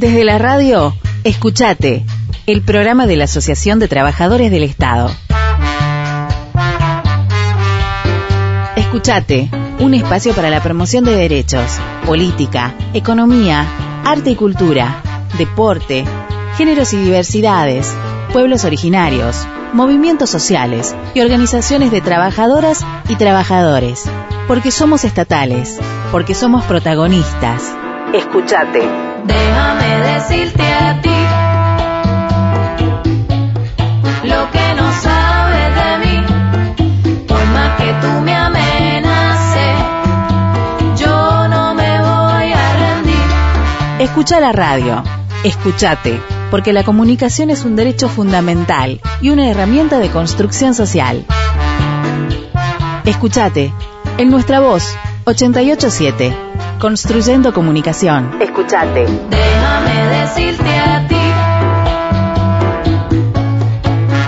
Desde la radio, escuchate, el programa de la Asociación de Trabajadores del Estado. Escuchate, un espacio para la promoción de derechos, política, economía, arte y cultura, deporte, géneros y diversidades, pueblos originarios, movimientos sociales y organizaciones de trabajadoras y trabajadores. Porque somos estatales, porque somos protagonistas. Escuchate. Déjame decirte a ti lo que no sabes de mí. Por más que tú me amenaces, yo no me voy a rendir. Escucha la radio. Escuchate, porque la comunicación es un derecho fundamental y una herramienta de construcción social. Escuchate, en nuestra voz, 887, Construyendo Comunicación. Escuchate. Déjame decirte a ti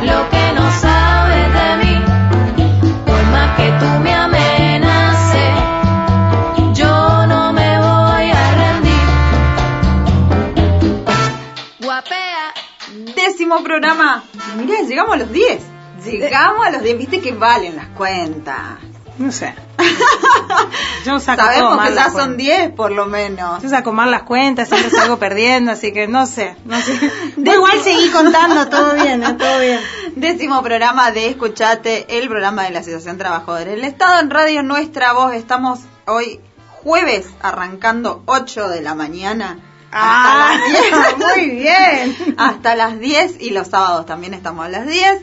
lo que no sabes de mí. Por más que tú me amenaces, yo no me voy a rendir. Guapea. Décimo programa. Mirá, llegamos a los 10. Llegamos a los 10. Viste que valen las cuentas. No sé. Yo saco Sabemos todo mal que ya son cuentas. 10 por lo menos. Yo saco mal las cuentas, siempre salgo perdiendo, así que no sé, no sé. Vos igual seguí contando, todo bien, ¿eh? todo bien. Décimo programa de Escuchate, el programa de la Asociación Trabajadores del Estado en Radio Nuestra Voz. Estamos hoy jueves arrancando 8 de la mañana. Ah, hasta las 10. muy bien. Hasta las 10 y los sábados también estamos a las 10.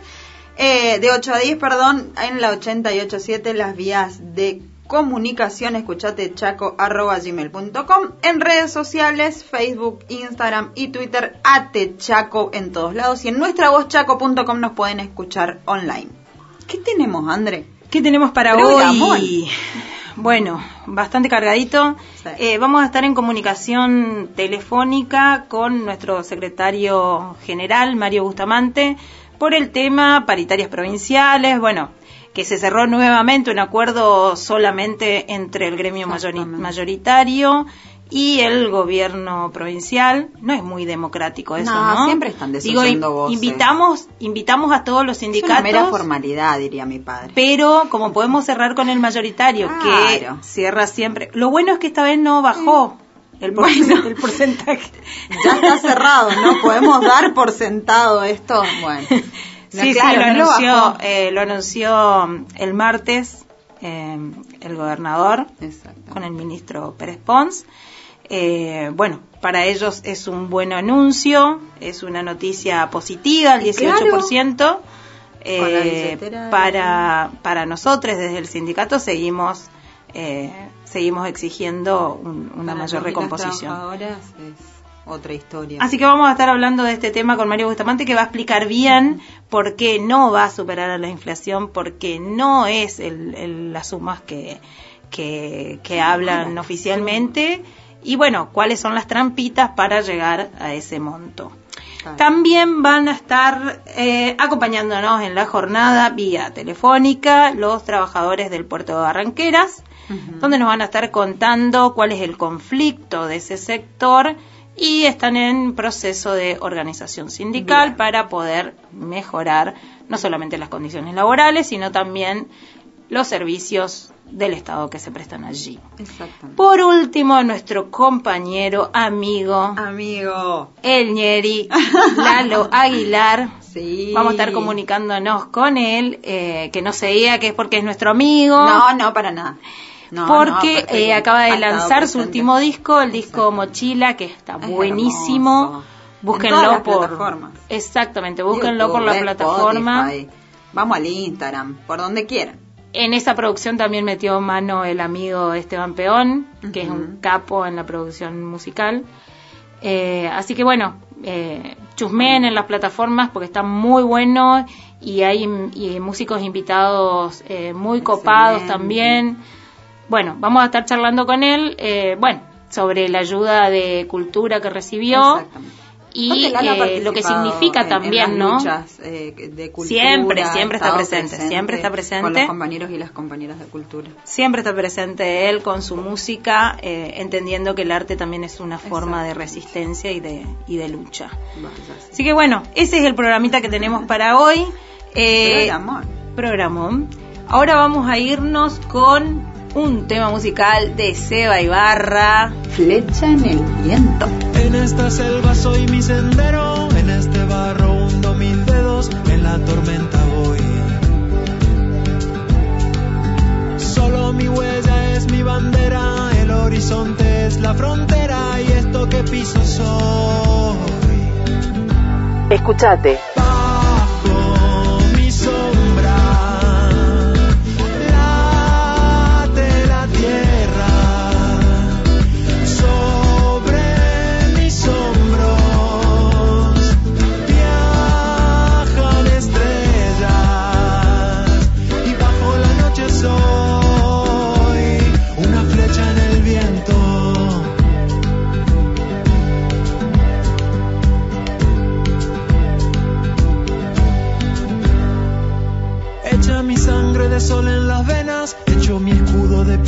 Eh, de 8 a 10, perdón, en la 887 las vías de comunicación, escuchate chaco arroba gmail.com, en redes sociales, Facebook, Instagram y Twitter, atechaco en todos lados y en nuestra voz chaco.com nos pueden escuchar online. ¿Qué tenemos, André? ¿Qué tenemos para Programón. hoy? Bueno, bastante cargadito. Sí. Eh, vamos a estar en comunicación telefónica con nuestro secretario general, Mario Bustamante, por el tema paritarias provinciales. Bueno, que se cerró nuevamente un acuerdo solamente entre el gremio mayoritario y el gobierno provincial. No es muy democrático eso, No, ¿no? siempre están desoyendo voces. invitamos, invitamos a todos los Es una sindicatos mera formalidad, diría mi padre. pero como podemos cerrar con el mayoritario, que Claro. cierra siempre. Lo bueno es que esta vez no bajó el, por- Bueno. el porcentaje. Ya está cerrado, ¿no? Podemos dar por sentado esto. Bueno. No, sí, claro, sí, lo no anunció, eh, lo anunció el martes eh, el gobernador con el ministro Pérez Pons. Eh, bueno, para ellos es un buen anuncio, es una noticia positiva, el 18%. Eh, Con la billetera. para, para nosotros desde el sindicato seguimos eh, seguimos exigiendo un- una Para mayor recomposición. trabajadoras es otra historia. Así que vamos a estar hablando de este tema con Mario Bustamante que va a explicar bien por qué no va a superar a la inflación, porque no es el- el- las sumas que, que, que hablan oficialmente y bueno, cuáles son las trampitas para llegar a ese monto. Claro. También van a estar eh, acompañándonos en la jornada vía telefónica los trabajadores del puerto de Barranqueras, Donde nos van a estar contando cuál es el conflicto de ese sector y están en proceso de organización sindical Bien. para poder mejorar no solamente las condiciones laborales, sino también los servicios del Estado que se prestan allí. Exactamente. Por último, nuestro compañero, amigo, Amigo. el Ñeri, Lalo Aguilar. Sí. Vamos a estar comunicándonos con él, eh, que no se diga que es porque es nuestro amigo. No, no, para nada. No, porque no, eh, acaba de lanzar su último disco, el disco. Mochila, que está Es buenísimo. hermoso. En Búsquenlo todas las por. Exactamente, búsquenlo YouTube, por la Spotify. plataforma. Vamos al Instagram, por donde quieran. En esa producción también metió mano el amigo Esteban Peón, que es un capo en la producción musical. Eh, así que bueno, eh, chusmeen en las plataformas porque está muy bueno y hay y músicos invitados eh, muy copados también. Bueno, vamos a estar charlando con él, eh, bueno, sobre la ayuda de cultura que recibió y eh, lo que significa en- en también, las ¿no? luchas, eh, de cultura, Siempre, siempre está presente, siempre está presente. Con los compañeros y las compañeras de cultura. Siempre está presente él con su música, eh, entendiendo que el arte también es una forma de resistencia y de, y de lucha. Vaya, sí. Así que bueno, ese es el programita que tenemos para hoy. Programón. programón. Ahora vamos a irnos con un tema musical de Seba Ibarra. Flecha en el viento. En esta selva soy mi sendero, en este barro hundo mis dedos, en la tormenta voy. Solo mi huella es mi bandera, el horizonte es la frontera y esto que piso soy. Escuchate.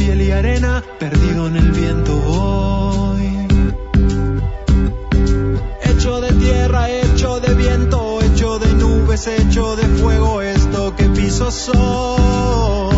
Piel y arena, perdido en el viento voy. Hecho de tierra, hecho de viento, hecho de nubes, hecho de fuego, esto que piso soy.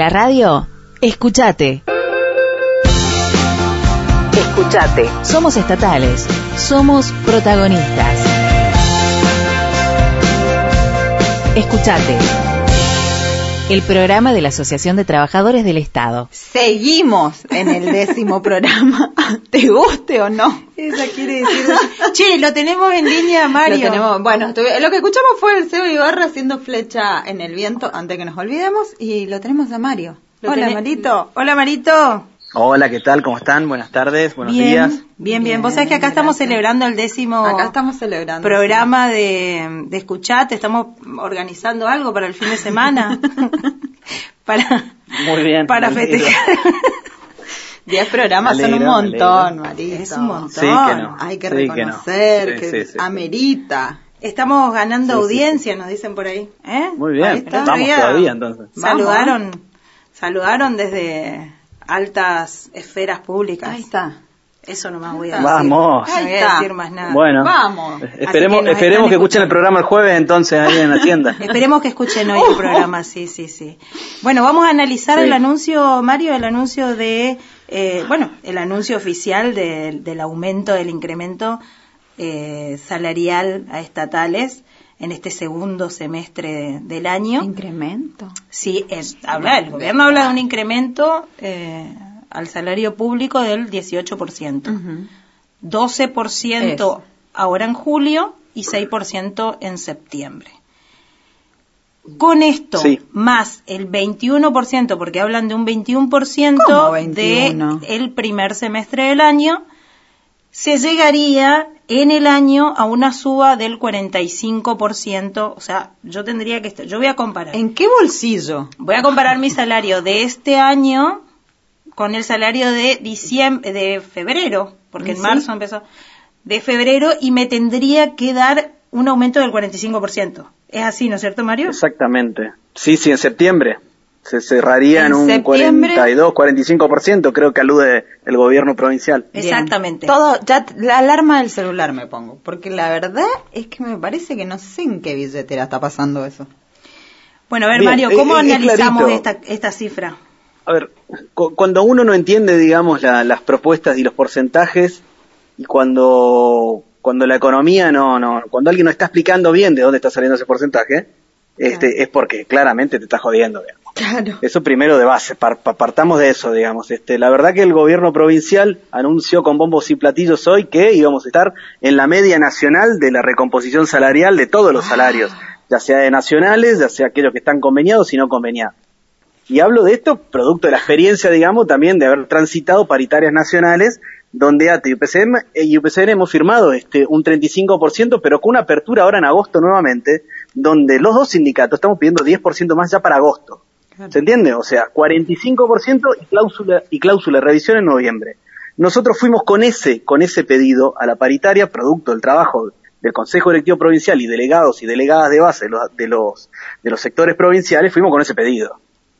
La radio, escuchate. Escuchate. Somos estatales. Somos protagonistas. Escuchate. El programa de la Asociación de Trabajadores del Estado. Seguimos en el décimo programa. ¿Te guste o no? Che, lo tenemos en línea, Mario. Lo, tenemos, bueno, estuve- lo que escuchamos fue el Seba Ibarra haciendo flecha en el viento antes que nos olvidemos y lo tenemos a Mario. Hola, tenés- Marito. Hola, Marito. Hola, ¿qué tal? ¿Cómo están? Buenas tardes, buenos bien, días. bien, bien. Bien, Vos sabés que acá estamos celebrando el décimo Acá estamos celebrando. programa de, de Escuchate. Estamos organizando algo para el fin de semana. para Muy bien. para festejar. Diez programas Me son un montón. Marito. Es un montón. Sí, que no. Hay que Sí, que no. reconocer Sí, que, sí, sí. amerita. Estamos ganando Sí, sí, audiencia, nos dicen por ahí. ¿Eh? Muy bien, vamos todavía entonces. Saludaron, saludaron desde altas esferas públicas. Ahí está. Eso nomás voy a decir. Vamos. No voy a decir más nada. Bueno, Vamos. esperemos, que esperemos que escuchen el programa el jueves entonces ahí en la tienda. Esperemos que escuchen hoy el programa, sí, sí, sí. Bueno, vamos a analizar Sí. el anuncio, Mario, el anuncio de, eh, bueno, el anuncio oficial de- del aumento del incremento eh, salarial a estatales en este segundo semestre de- del año. Incremento. Sí, es- habla, el gobierno habla de un incremento eh, al salario público del 18%. Ujú. 12% Eso. ahora en julio y 6% en septiembre. Con esto, Sí. más el 21%, porque hablan de un 21% ¿Cómo 21? de el primer semestre del año, se llegaría en el año a una suba del 45%, o sea, yo tendría que yo voy a comparar. ¿En qué bolsillo? Voy a comparar mi salario de este año con el salario de diciembre, de febrero, porque en marzo empezó, de febrero y me tendría que dar un aumento del 45%. Es así, ¿no es cierto, Mario? Exactamente. Sí, sí, en septiembre. Se cerraría en, En un septiembre. 42, 45%, creo que alude el gobierno provincial. Bien. Exactamente. Todo, ya la alarma del celular me pongo, porque la verdad es que me parece que no sé en qué billetera está pasando eso. Bueno, a ver, Bien, Mario, eh, ¿cómo eh, es analizamos clarito. esta, esta cifra? A ver, cu- cuando uno no entiende, digamos, la- las propuestas y los porcentajes, y cuando, cuando la economía no, no, cuando alguien no está explicando bien de dónde está saliendo ese porcentaje, este, es porque claramente te está jodiendo, digamos. Claro. Eso primero de base, par- pa- partamos de eso, digamos. Este, la verdad que el gobierno provincial anunció con bombos y platillos hoy que íbamos a estar en la media nacional de la recomposición salarial de todos los salarios, ya sea de nacionales, ya sea aquellos que están conveniados y no conveniados. Y hablo de esto producto de la experiencia, digamos, también de haber transitado paritarias nacionales, donde ATE y UPCN, y UPCN hemos firmado este, un 35%, pero con una apertura ahora en agosto nuevamente, donde los dos sindicatos estamos pidiendo 10% más ya para agosto. ¿Se entiende? O sea, 45% y cláusula, y cláusula de revisión en noviembre. Nosotros fuimos con ese, con ese pedido a la paritaria, producto del trabajo del Consejo Directivo Provincial y delegados y delegadas de base de los, de los, de los sectores provinciales, fuimos con ese pedido.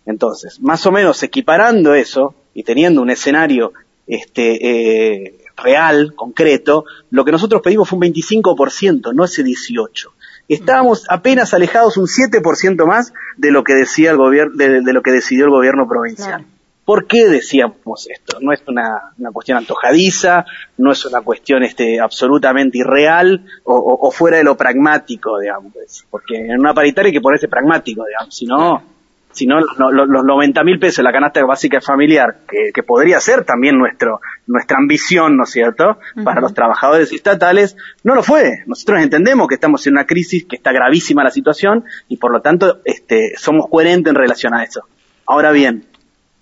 Entonces, más o menos equiparando eso y teniendo un escenario este, eh, real, concreto, lo que nosotros pedimos fue un 25%, no ese 18%. Estábamos apenas alejados un 7% más de lo que decía el gobierno, de, de lo que decidió el gobierno provincial. Claro. ¿Por qué decíamos esto? No es una, una cuestión antojadiza, no es una cuestión este, absolutamente irreal o, o- o fuera de lo pragmático, digamos. Porque en una paritaria hay que ponerse pragmático, digamos. Si no, si no lo- lo- los 90 mil pesos de la canasta básica familiar, que, que podría ser también nuestro, nuestra ambición, ¿no es cierto?, para los trabajadores estatales, no lo fue. Nosotros entendemos que estamos en una crisis, que está gravísima la situación y por lo tanto este, somos coherentes en relación a eso. Ahora bien,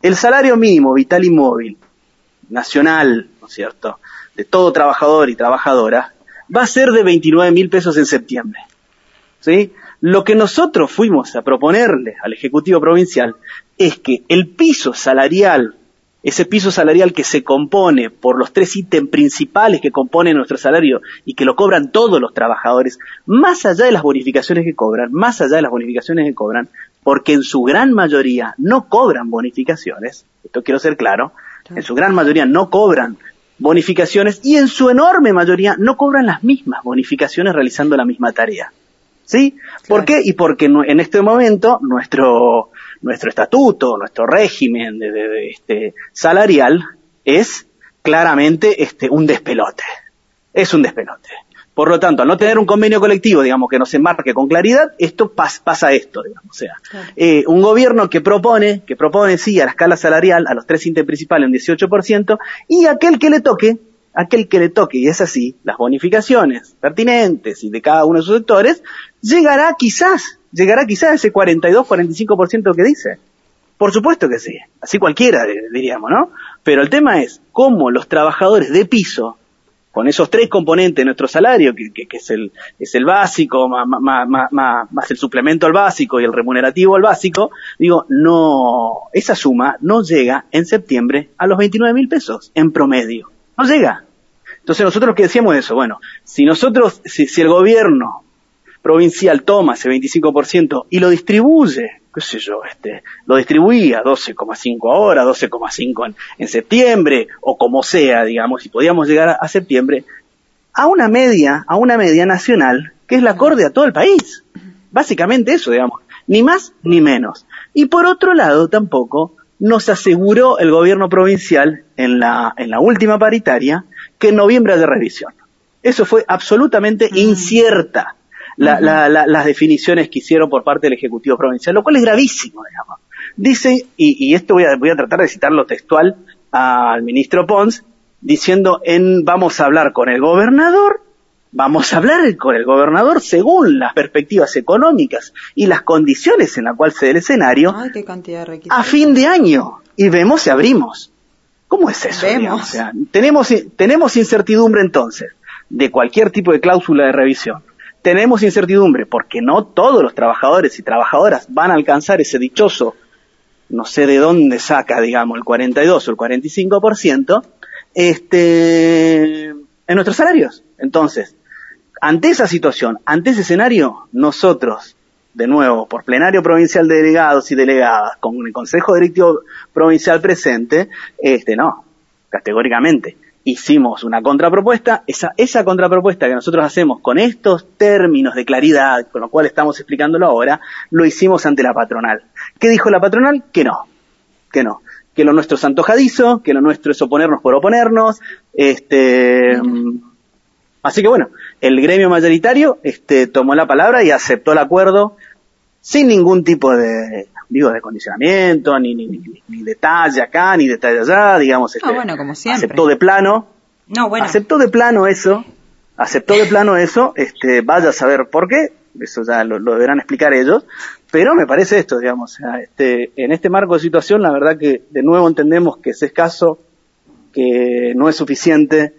el salario mínimo vital y móvil nacional, ¿no es cierto?, de todo trabajador y trabajadora, va a ser de 29 mil pesos en septiembre. ¿Sí? Lo que nosotros fuimos a proponerle al Ejecutivo Provincial es que el piso salarial, ese piso salarial que se compone por los tres ítems principales que componen nuestro salario y que lo cobran todos los trabajadores, más allá de las bonificaciones que cobran, más allá de las bonificaciones que cobran, porque en su gran mayoría no cobran bonificaciones, esto quiero ser claro, en su gran mayoría no cobran bonificaciones y en su enorme mayoría no cobran las mismas bonificaciones realizando la misma tarea. ¿Sí? ¿Por qué? Y porque en este momento nuestro, nuestro estatuto, nuestro régimen de, de- de, este, salarial es claramente este, un despelote. Es un despelote. Por lo tanto, al no tener un convenio colectivo, digamos, que nos enmarque con claridad, esto pas- pasa esto, digamos. O sea, eh, un gobierno que propone, que propone, sí, a la escala salarial, a los tres índices principales un 18%, y aquel que le toque, aquel que le toque, y es así, las bonificaciones pertinentes y de cada uno de sus sectores, llegará quizás, llegará quizás a ese 42-45% que dice. Por supuesto que sí, así cualquiera eh, diríamos, ¿no? Pero el tema es cómo los trabajadores de piso, con esos tres componentes de nuestro salario, que, es, el, es el básico, más, más, más, más- más el suplemento al básico y el remunerativo al básico, digo, no, esa suma no llega en septiembre a los 29 mil pesos en promedio. No llega. Entonces nosotros que decíamos eso, bueno, si nosotros, si, si el gobierno provincial toma ese 25% y lo distribuye, qué sé yo, este, lo distribuía 12,5 ahora, 12,5 en, en septiembre, o como sea, digamos, si podíamos llegar a, a septiembre, a una media, a una media nacional, que es la acorde a todo el país. Básicamente eso, digamos, ni más ni menos. Y por otro lado, tampoco nos aseguró el gobierno provincial en la, en la última paritaria que en noviembre haya revisión. Eso fue absolutamente incierta la- la- la- las definiciones que hicieron por parte del Ejecutivo Provincial, lo cual es gravísimo, digamos. Dice, y, y esto voy a, voy a tratar de citarlo textual al ministro Pons, diciendo en vamos a hablar con el gobernador, vamos a hablar con el gobernador según las perspectivas económicas y las condiciones en las cuales se dé el escenario Ay, qué cantidad de requisitos. a fin de año y vemos si abrimos. ¿Cómo es eso? O sea, tenemos, tenemos incertidumbre entonces de cualquier tipo de cláusula de revisión. Tenemos incertidumbre porque no todos los trabajadores y trabajadoras van a alcanzar ese dichoso, no sé de dónde saca, digamos, el 42 o el 45%, este, en nuestros salarios. Entonces, ante esa situación, ante ese escenario, nosotros, de nuevo, por plenario provincial de delegados y delegadas, con el Consejo Directivo Provincial presente, este, no, categóricamente. Hicimos una contrapropuesta, esa, esa contrapropuesta que nosotros hacemos con estos términos de claridad, con lo cual estamos explicándolo ahora, lo hicimos ante la patronal. ¿Qué dijo la patronal? Que no, que no, que lo nuestro es antojadizo, que lo nuestro es oponernos por oponernos, este, mm, así que bueno, el gremio mayoritario, este, tomó la palabra y aceptó el acuerdo sin ningún tipo de, digo, de condicionamiento, ni, ni, ni, ni detalle acá, ni detalle allá, digamos, este, Ah, bueno, como siempre. aceptó de plano, No, bueno, aceptó de plano eso, aceptó de plano eso, este, vaya a saber por qué, eso ya lo, lo deberán explicar ellos, pero me parece esto, digamos, o sea, este, en este marco de situación, la verdad que de nuevo entendemos que es escaso, que no es suficiente,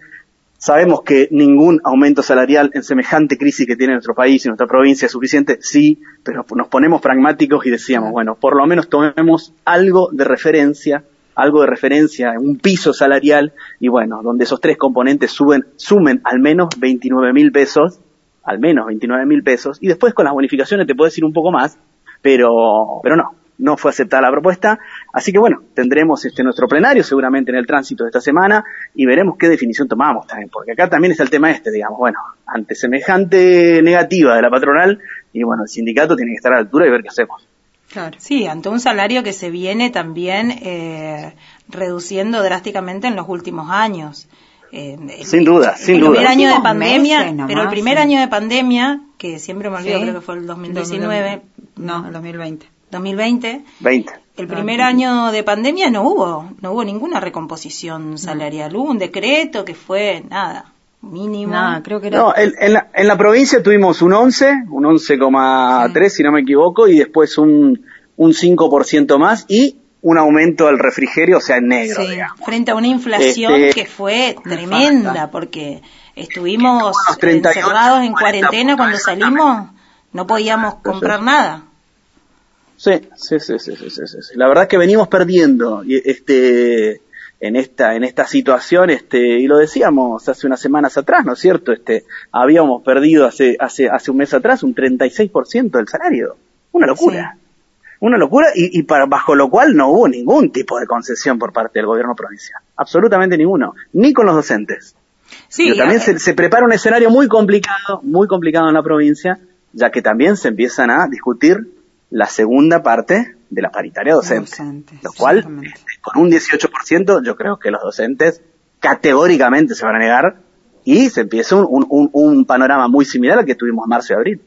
sabemos que ningún aumento salarial en semejante crisis que tiene nuestro país y nuestra provincia es suficiente, sí, pero nos ponemos pragmáticos y decíamos, bueno, por lo menos tomemos algo de referencia, algo de referencia, un piso salarial, y bueno, donde esos tres componentes suben, sumen al menos 29 mil pesos, al menos 29 mil pesos, y después con las bonificaciones te puedo decir un poco más, pero, pero no, no fue aceptada la propuesta, así que bueno, tendremos este nuestro plenario seguramente en el tránsito de esta semana y veremos qué definición tomamos también, porque acá también está el tema este, digamos, bueno, ante semejante negativa de la patronal, y bueno, el sindicato tiene que estar a la altura y ver qué hacemos. Claro. sí, ante un salario que se viene también eh, reduciendo drásticamente en los últimos años. Eh, el- Sin duda, sin el duda. primer año de pandemia, nomás, pero el primer sí. año de pandemia, que siempre me olvido, Sí. creo que fue el 2019, No, el 2020. 2020, 20. el primer año de pandemia no hubo, no hubo ninguna recomposición salarial, hubo un decreto que fue nada, mínimo. Nada, creo que era. No, en, en la, en la provincia tuvimos un 11, un 11,3 si no me equivoco, y después un, un 5% más y un aumento al refrigerio, o sea, en negro, Sí, digamos. frente a una inflación Este, que fue tremenda, porque estuvimos Los 38, encerrados en 40 cuarentena cuando salimos, no podíamos comprar nada. Sí, sí, sí, sí, sí, sí, sí. La verdad que venimos perdiendo este en esta en esta situación este y lo decíamos hace unas semanas atrás, ¿no es cierto? Este habíamos perdido hace hace hace un mes atrás un 36% del salario. Una locura. Una locura y, y para, bajo lo cual no hubo ningún tipo de concesión por parte del gobierno provincial. Absolutamente ninguno. Ni con los docentes. Sí, Pero también se, se prepara un escenario muy complicado, muy complicado en la provincia, ya que también se empiezan a discutir la segunda parte de la paritaria docente. Docente, lo cual, con un 18%, yo creo que los docentes categóricamente se van a negar y se empieza un, un- un- un panorama muy similar al que tuvimos en marzo y abril.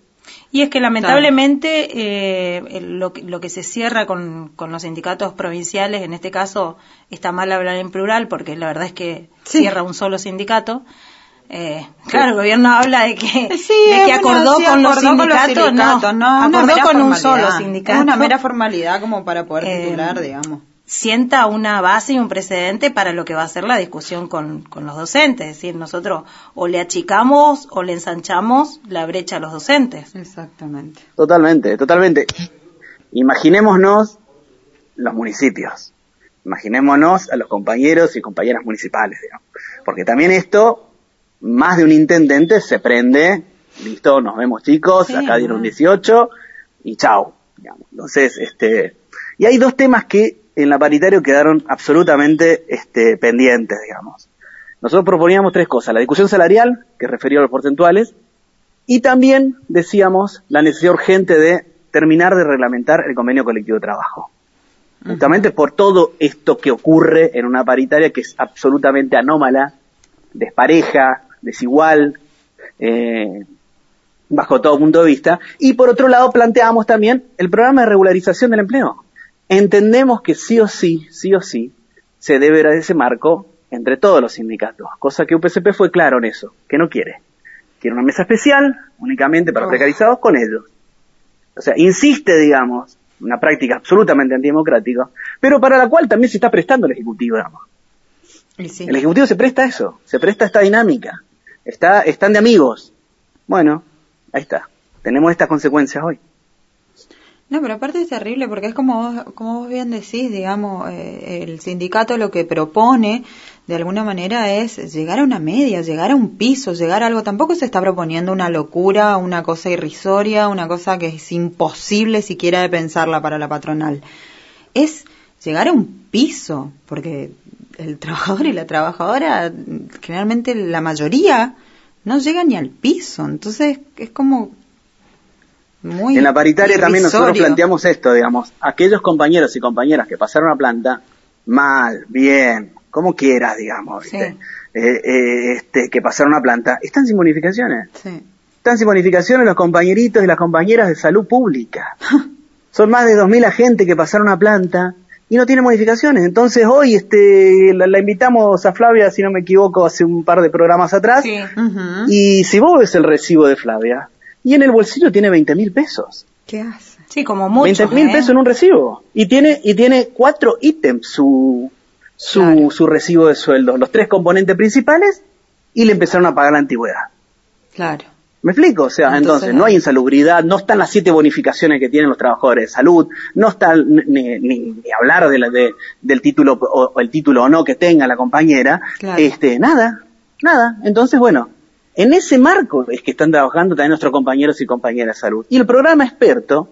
Y es que lamentablemente eh, lo, que, lo que se cierra con, con los sindicatos provinciales, en este caso está mal hablar en plural porque la verdad es que Sí. cierra un solo sindicato. Eh, claro, el gobierno habla de que, Sí, de que acordó, bueno, sí, con, los acordó con los sindicatos, sindicatos, no, una acordó con un solo sindicato. Es una mera formalidad como para poder Eh, titular, digamos. sienta una base y un precedente para lo que va a ser la discusión con, con los docentes. Es decir, nosotros o le achicamos o le ensanchamos la brecha a los docentes. Exactamente. Totalmente, totalmente. Imaginémonos los municipios. Imaginémonos a los compañeros y compañeras municipales, digamos. Porque también esto, más de un intendente se prende, listo, nos vemos chicos, Sí, acá dieron ¿no? 18 y chao. digamos. Entonces, este, y hay dos temas que en la paritario quedaron absolutamente este, pendientes, digamos. Nosotros proponíamos tres cosas, la discusión salarial, que refería a los porcentuales, y también decíamos la necesidad urgente de terminar de reglamentar el convenio colectivo de trabajo. Justamente por todo esto que ocurre en una paritaria que es absolutamente anómala, despareja, desigual, eh, bajo todo punto de vista. Y por otro lado planteamos también el programa de regularización del empleo. Entendemos que sí o sí, sí o sí, se debe dar ese marco entre todos los sindicatos, cosa que UPCP fue claro en eso, que no quiere. Quiere una mesa especial únicamente para Oh. precarizados con ellos. O sea, insiste, digamos, una práctica absolutamente antidemocrática, pero para la cual también se está prestando el Ejecutivo, digamos. Sí. El Ejecutivo se presta a eso, se presta a esta dinámica. Está, están de amigos. Bueno, ahí está. Tenemos estas consecuencias hoy. No, pero aparte es terrible porque es como vos, como vos bien decís, digamos, eh, el sindicato lo que propone de alguna manera es llegar a una media, llegar a un piso, llegar a algo. Tampoco se está proponiendo una locura, una cosa irrisoria, una cosa que es imposible siquiera de pensarla para la patronal. Es llegar a un piso, porque el trabajador y la trabajadora, generalmente la mayoría, no llega ni al piso. Entonces es como muy En la paritaria también nosotros planteamos esto, digamos, aquellos compañeros y compañeras que pasaron a planta, mal, bien, como quieras, digamos, Sí. ¿viste? Eh, eh, este, que pasaron a planta, están sin bonificaciones. Sí. Están sin bonificaciones los compañeritos y las compañeras de salud pública. Son más de 2.000 agentes que pasaron a planta y no tienen modificaciones. Entonces hoy este, la, la invitamos a Flavia, si no me equivoco, hace un par de programas atrás. Sí. Y si vos ves el recibo de Flavia, y en el bolsillo tiene 20 mil pesos. ¿Qué hace? Sí, como mucho. 20 mil ¿eh? pesos en un recibo. Y tiene, y tiene cuatro ítems su, su, Claro. su recibo de sueldo. Los tres componentes principales y le empezaron a pagar la antigüedad. Claro. ¿Me explico? O sea, entonces, Entonces, no hay insalubridad, no están las siete bonificaciones que tienen los trabajadores de salud, no está ni, ni- ni hablar de la- de- del título o, o el título o no que tenga la compañera, Claro. este, nada, nada. Entonces, bueno, en ese marco es que están trabajando también nuestros compañeros y compañeras de salud. Y el programa experto,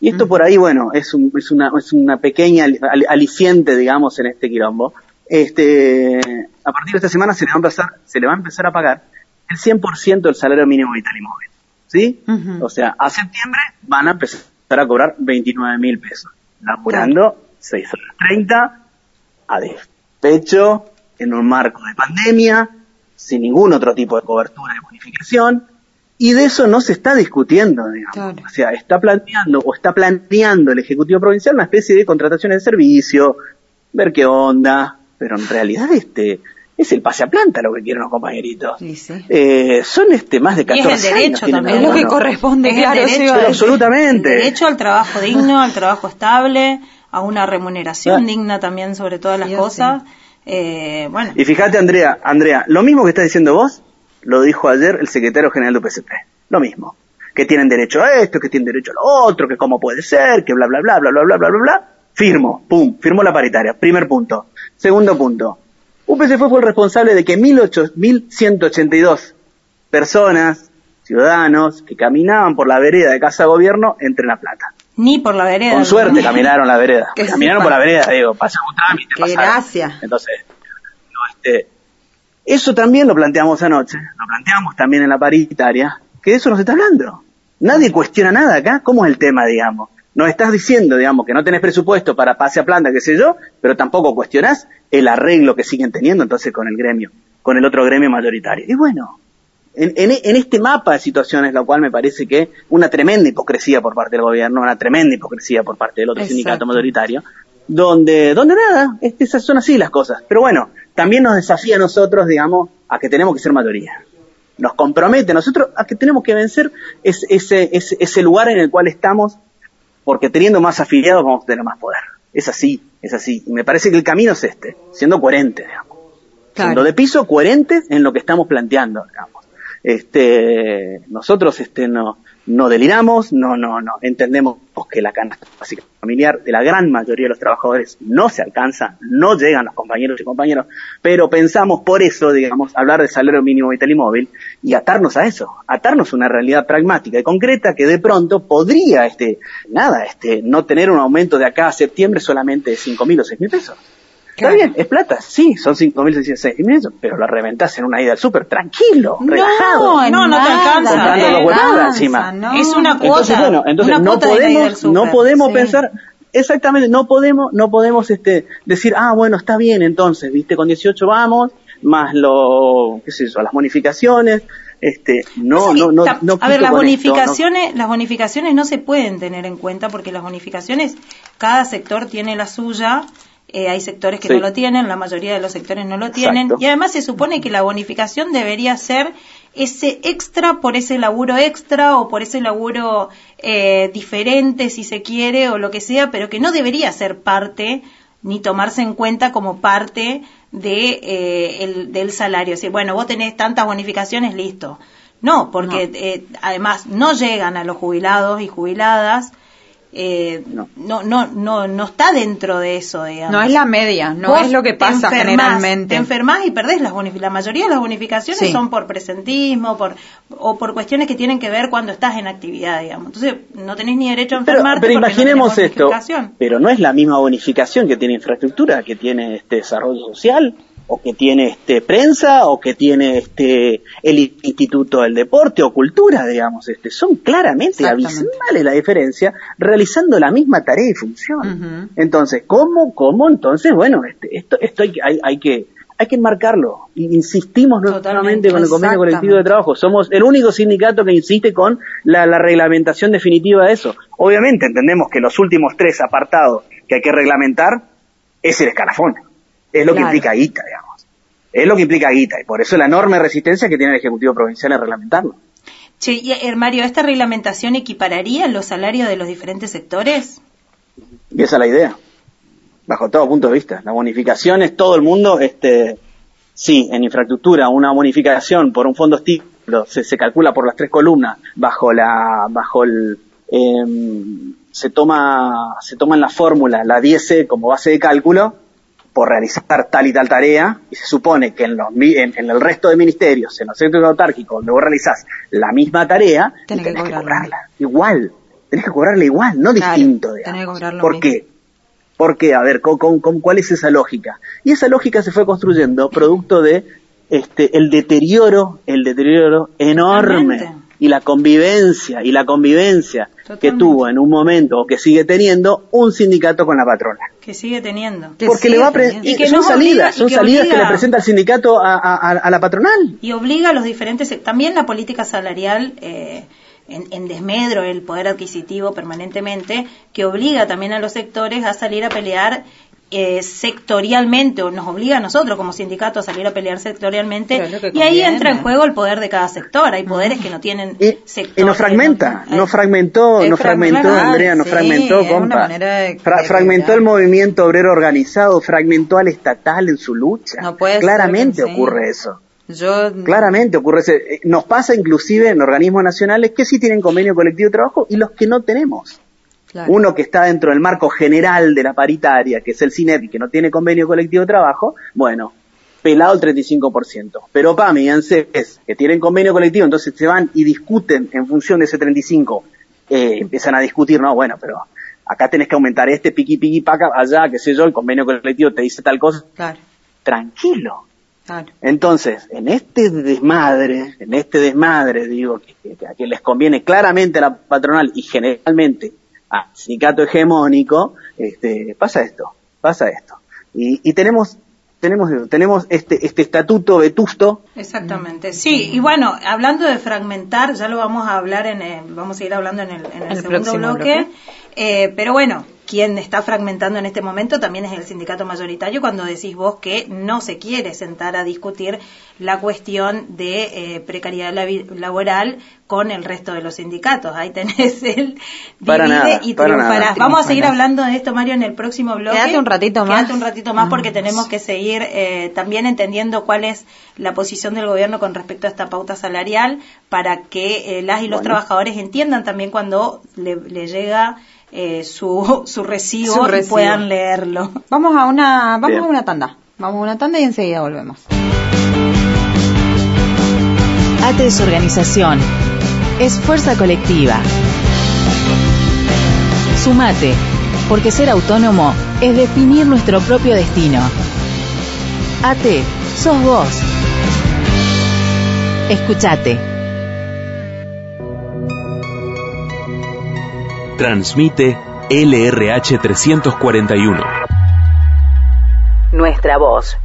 y esto por ahí, bueno, es, un- es una, es una pequeña al- al- aliciente, digamos, en este quilombo. Este, a partir de esta semana se le va a empezar, se le va a empezar a pagar el 100% del salario mínimo vital y móvil. ¿Sí? O sea, a septiembre van a empezar a cobrar 29 mil pesos, laburando 6 horas 30 a despecho, en un marco de pandemia, sin ningún otro tipo de cobertura de bonificación, y de eso no se está discutiendo, digamos. Claro. O sea, está planteando o está planteando el Ejecutivo Provincial una especie de contrataciones de servicio, ver qué onda, pero en realidad este es el pase a planta lo que quieren los compañeritos. Sí, sí. Eh, son este más de 14 y es el derecho también. Es lo que corresponde, es claro, el derecho, sí, absolutamente. El derecho al trabajo digno, al trabajo estable, a una remuneración ah. digna también sobre todas las cosas. Eh, bueno. Y fíjate, Andrea, Andrea, lo mismo que estás diciendo vos, lo dijo ayer el secretario general de UPCP. Lo mismo. Que tienen derecho a esto, que tienen derecho a lo otro, que cómo puede ser, que bla, bla, bla, bla, bla, bla, bla, bla. Firmo, pum, firmo la paritaria. Primer punto. Segundo punto UPCP fue el responsable de que 18 1182 personas, ciudadanos, que caminaban por la vereda de Casa Gobierno entren a plata. ni por la vereda. Con suerte caminaron la vereda. Que caminaron sepa. por la vereda, digo, pasaron un trámite. Qué gracia. Entonces, no, este, eso también lo planteamos anoche, lo planteamos también en la paritaria, que de eso no se está hablando. Nadie cuestiona nada acá, ¿cómo es el tema, digamos? Nos estás diciendo, digamos, que no tenés presupuesto para pase a planta, qué sé yo, pero tampoco cuestionás el arreglo que siguen teniendo entonces con el gremio, con el otro gremio mayoritario. Y bueno, en, en- en este mapa de situaciones, lo cual me parece que una tremenda hipocresía por parte del gobierno, una tremenda hipocresía por parte del otro Exacto. sindicato mayoritario, donde, donde nada, es- esas son así las cosas. Pero bueno, también nos desafía a nosotros, digamos, a que tenemos que ser mayoría. Nos compromete a nosotros a que tenemos que vencer es- ese, ese, ese lugar en el cual estamos, porque teniendo más afiliados vamos a tener más poder. Es así, es así. Y me parece que el camino es este, siendo coherentes, digamos. Claro. Siendo de piso coherentes en lo que estamos planteando, digamos. Este, nosotros este, no, no deliramos, no, no, no, entendemos que la canasta familiar de la gran mayoría de los trabajadores no se alcanza, no llegan los compañeros y compañeros, pero pensamos por eso, digamos, hablar de salario mínimo vital y móvil y atarnos a eso, atarnos a una realidad pragmática y concreta que de pronto podría, este, nada, este, no tener un aumento de acá a septiembre solamente de cinco mil o seis mil pesos. Está bien, es plata, sí, son 5.606 pesos, pero la reventás en una ida al súper tranquilo, relajado. No, no te alcanza, eh. Encima. no. Es una cuota. Entonces, bueno, entonces no podemos, no podemos sí. pensar, exactamente, no podemos, no podemos este, decir, ah, bueno, está bien entonces, viste, con 18 vamos, más lo, qué sé yo, las bonificaciones, este, no, que no, no, no a ver, las con esto, no- bonificaciones, las bonificaciones no se pueden tener en cuenta porque las bonificaciones, cada sector tiene la suya. Eh, hay sectores que Sí. no lo tienen, la mayoría de los sectores no lo tienen. Exacto. Y además se supone que la bonificación debería ser ese extra por ese laburo extra o por ese laburo eh, diferente, si se quiere, o lo que sea, pero que no debería ser parte ni tomarse en cuenta como parte de, eh, el, del salario. Si, bueno, vos tenés tantas bonificaciones, listo. No, porque eh, además no llegan a los jubilados y jubiladas eh, no. no. no no está dentro de eso digamos no es la media no Vos es lo que te pasa enfermás, generalmente te enfermas y perdés las bonificaciones la mayoría de las bonificaciones Sí. son por presentismo por o por cuestiones que tienen que ver cuando estás en actividad digamos entonces no tenés ni derecho a enfermarte pero imaginemos esto, pero no es la misma bonificación que tiene infraestructura, que tiene este desarrollo social, o que tiene este prensa, o que tiene este el Instituto del Deporte o Cultura, digamos, este son claramente abismales la diferencia realizando la misma tarea y función. Entonces, ¿cómo, cómo? Entonces, bueno, este, esto, esto hay, que- hay, hay que hay que enmarcarlo. Insistimos Totalmente, nuevamente con el convenio colectivo de trabajo. Somos el único sindicato que insiste con la, la reglamentación definitiva de eso. Obviamente entendemos que los últimos tres apartados que hay que reglamentar es el escalafón. Es lo que implica guita, digamos. Es lo que implica guita. Y por eso la enorme resistencia que tiene el Ejecutivo Provincial en reglamentarlo. Che, y, eh, Mario, ¿esta reglamentación equipararía los salarios de los diferentes sectores? Y esa es la idea. Bajo todo punto de vista. La bonificación es todo el mundo, este, sí, en infraestructura, una bonificación por un fondo estímulo se, se calcula por las tres columnas, bajo la, bajo el, em, se toma, se toma en la fórmula la 10 como base de cálculo por realizar tal y tal tarea, y se supone que en, los, en, en el resto de ministerios, en los sectores autárquicos, donde vos realizás la misma tarea, y Tenés que cobrarla. Igual. Tenés que cobrarla igual, no Claro, distinto, tenés digamos. que ¿Por mismo. qué? ¿Por qué? A ver, ¿con, con- con cuál es esa lógica? Y esa lógica se fue construyendo producto de este el deterioro, el deterioro enorme y la convivencia y la convivencia que tuvo en un momento o que sigue teniendo un sindicato con la patrona. Que sigue teniendo. Que Porque le va a teniendo. Y que son salidas, son que salidas que le presenta el sindicato a, a- a- la patronal. y obliga a los diferentes también la política salarial eh, en, en desmedro el poder adquisitivo permanentemente que obliga también a los sectores a salir a pelear eh, sectorialmente o nos obliga a nosotros como sindicato a salir a pelear sectorialmente y ahí entra en juego el poder de cada sector hay poderes que no tienen Y, sectores y nos fragmenta, no- nos fragmentó, nos fragmentó, Andrea, nos sí, fragmentó, compa. Fra- fragmentó de- el movimiento obrero organizado, fragmentó al estatal en su lucha. No puede ser Claramente sí. ocurre eso. Yo Claramente ocurre eso. Eh, Nos pasa inclusive en organismos nacionales que sí tienen convenio colectivo de trabajo y los que no tenemos. Claro. Uno que está dentro del marco general de la paritaria, que es el CINEP y que no tiene convenio colectivo de trabajo, bueno, pelado el 35%. Pero PAMI y ANSES, que tienen convenio colectivo, entonces se van y discuten en función de ese 35%, eh, empiezan a discutir, no, bueno, pero acá tenés que aumentar este piqui piqui paca, allá, qué sé yo, el convenio colectivo te dice tal cosa, Claro, tranquilo. claro. Entonces, en este desmadre, en este desmadre, digo, que, que- a que les conviene claramente a la patronal y generalmente al sindicato hegemónico, este, pasa esto, pasa esto. Y, y tenemos, tenemos, eso, tenemos este, este estatuto vetusto Exactamente, sí, y bueno, hablando de fragmentar, ya lo vamos a hablar en el, vamos a ir hablando en el, en el El segundo bloque, bloque. Eh, pero bueno, quien está fragmentando en este momento también es el sindicato mayoritario cuando decís vos que no se quiere sentar a discutir la cuestión de eh, precariedad laboral con el resto de los sindicatos. Ahí tenés el Para divide nada, y para nada. Vamos a seguir hablando de esto, Mario, en el próximo bloque. Quédate un ratito más. Quédate un ratito más porque Mm. tenemos que seguir eh, también entendiendo cuál es la posición del gobierno con respecto a esta pauta salarial para que eh, las y los Bueno. trabajadores entiendan también cuando le, le llega eh, su, su recibo Su y recibo. puedan leerlo. Vamos a una, vamos Bien. a una tanda. Vamos a una tanda y enseguida volvemos. ATE es organización. Es fuerza colectiva. Sumate, porque ser autónomo es definir nuestro propio destino. ATE, sos vos. Escuchate. Transmite LRH 341. Nuestra voz.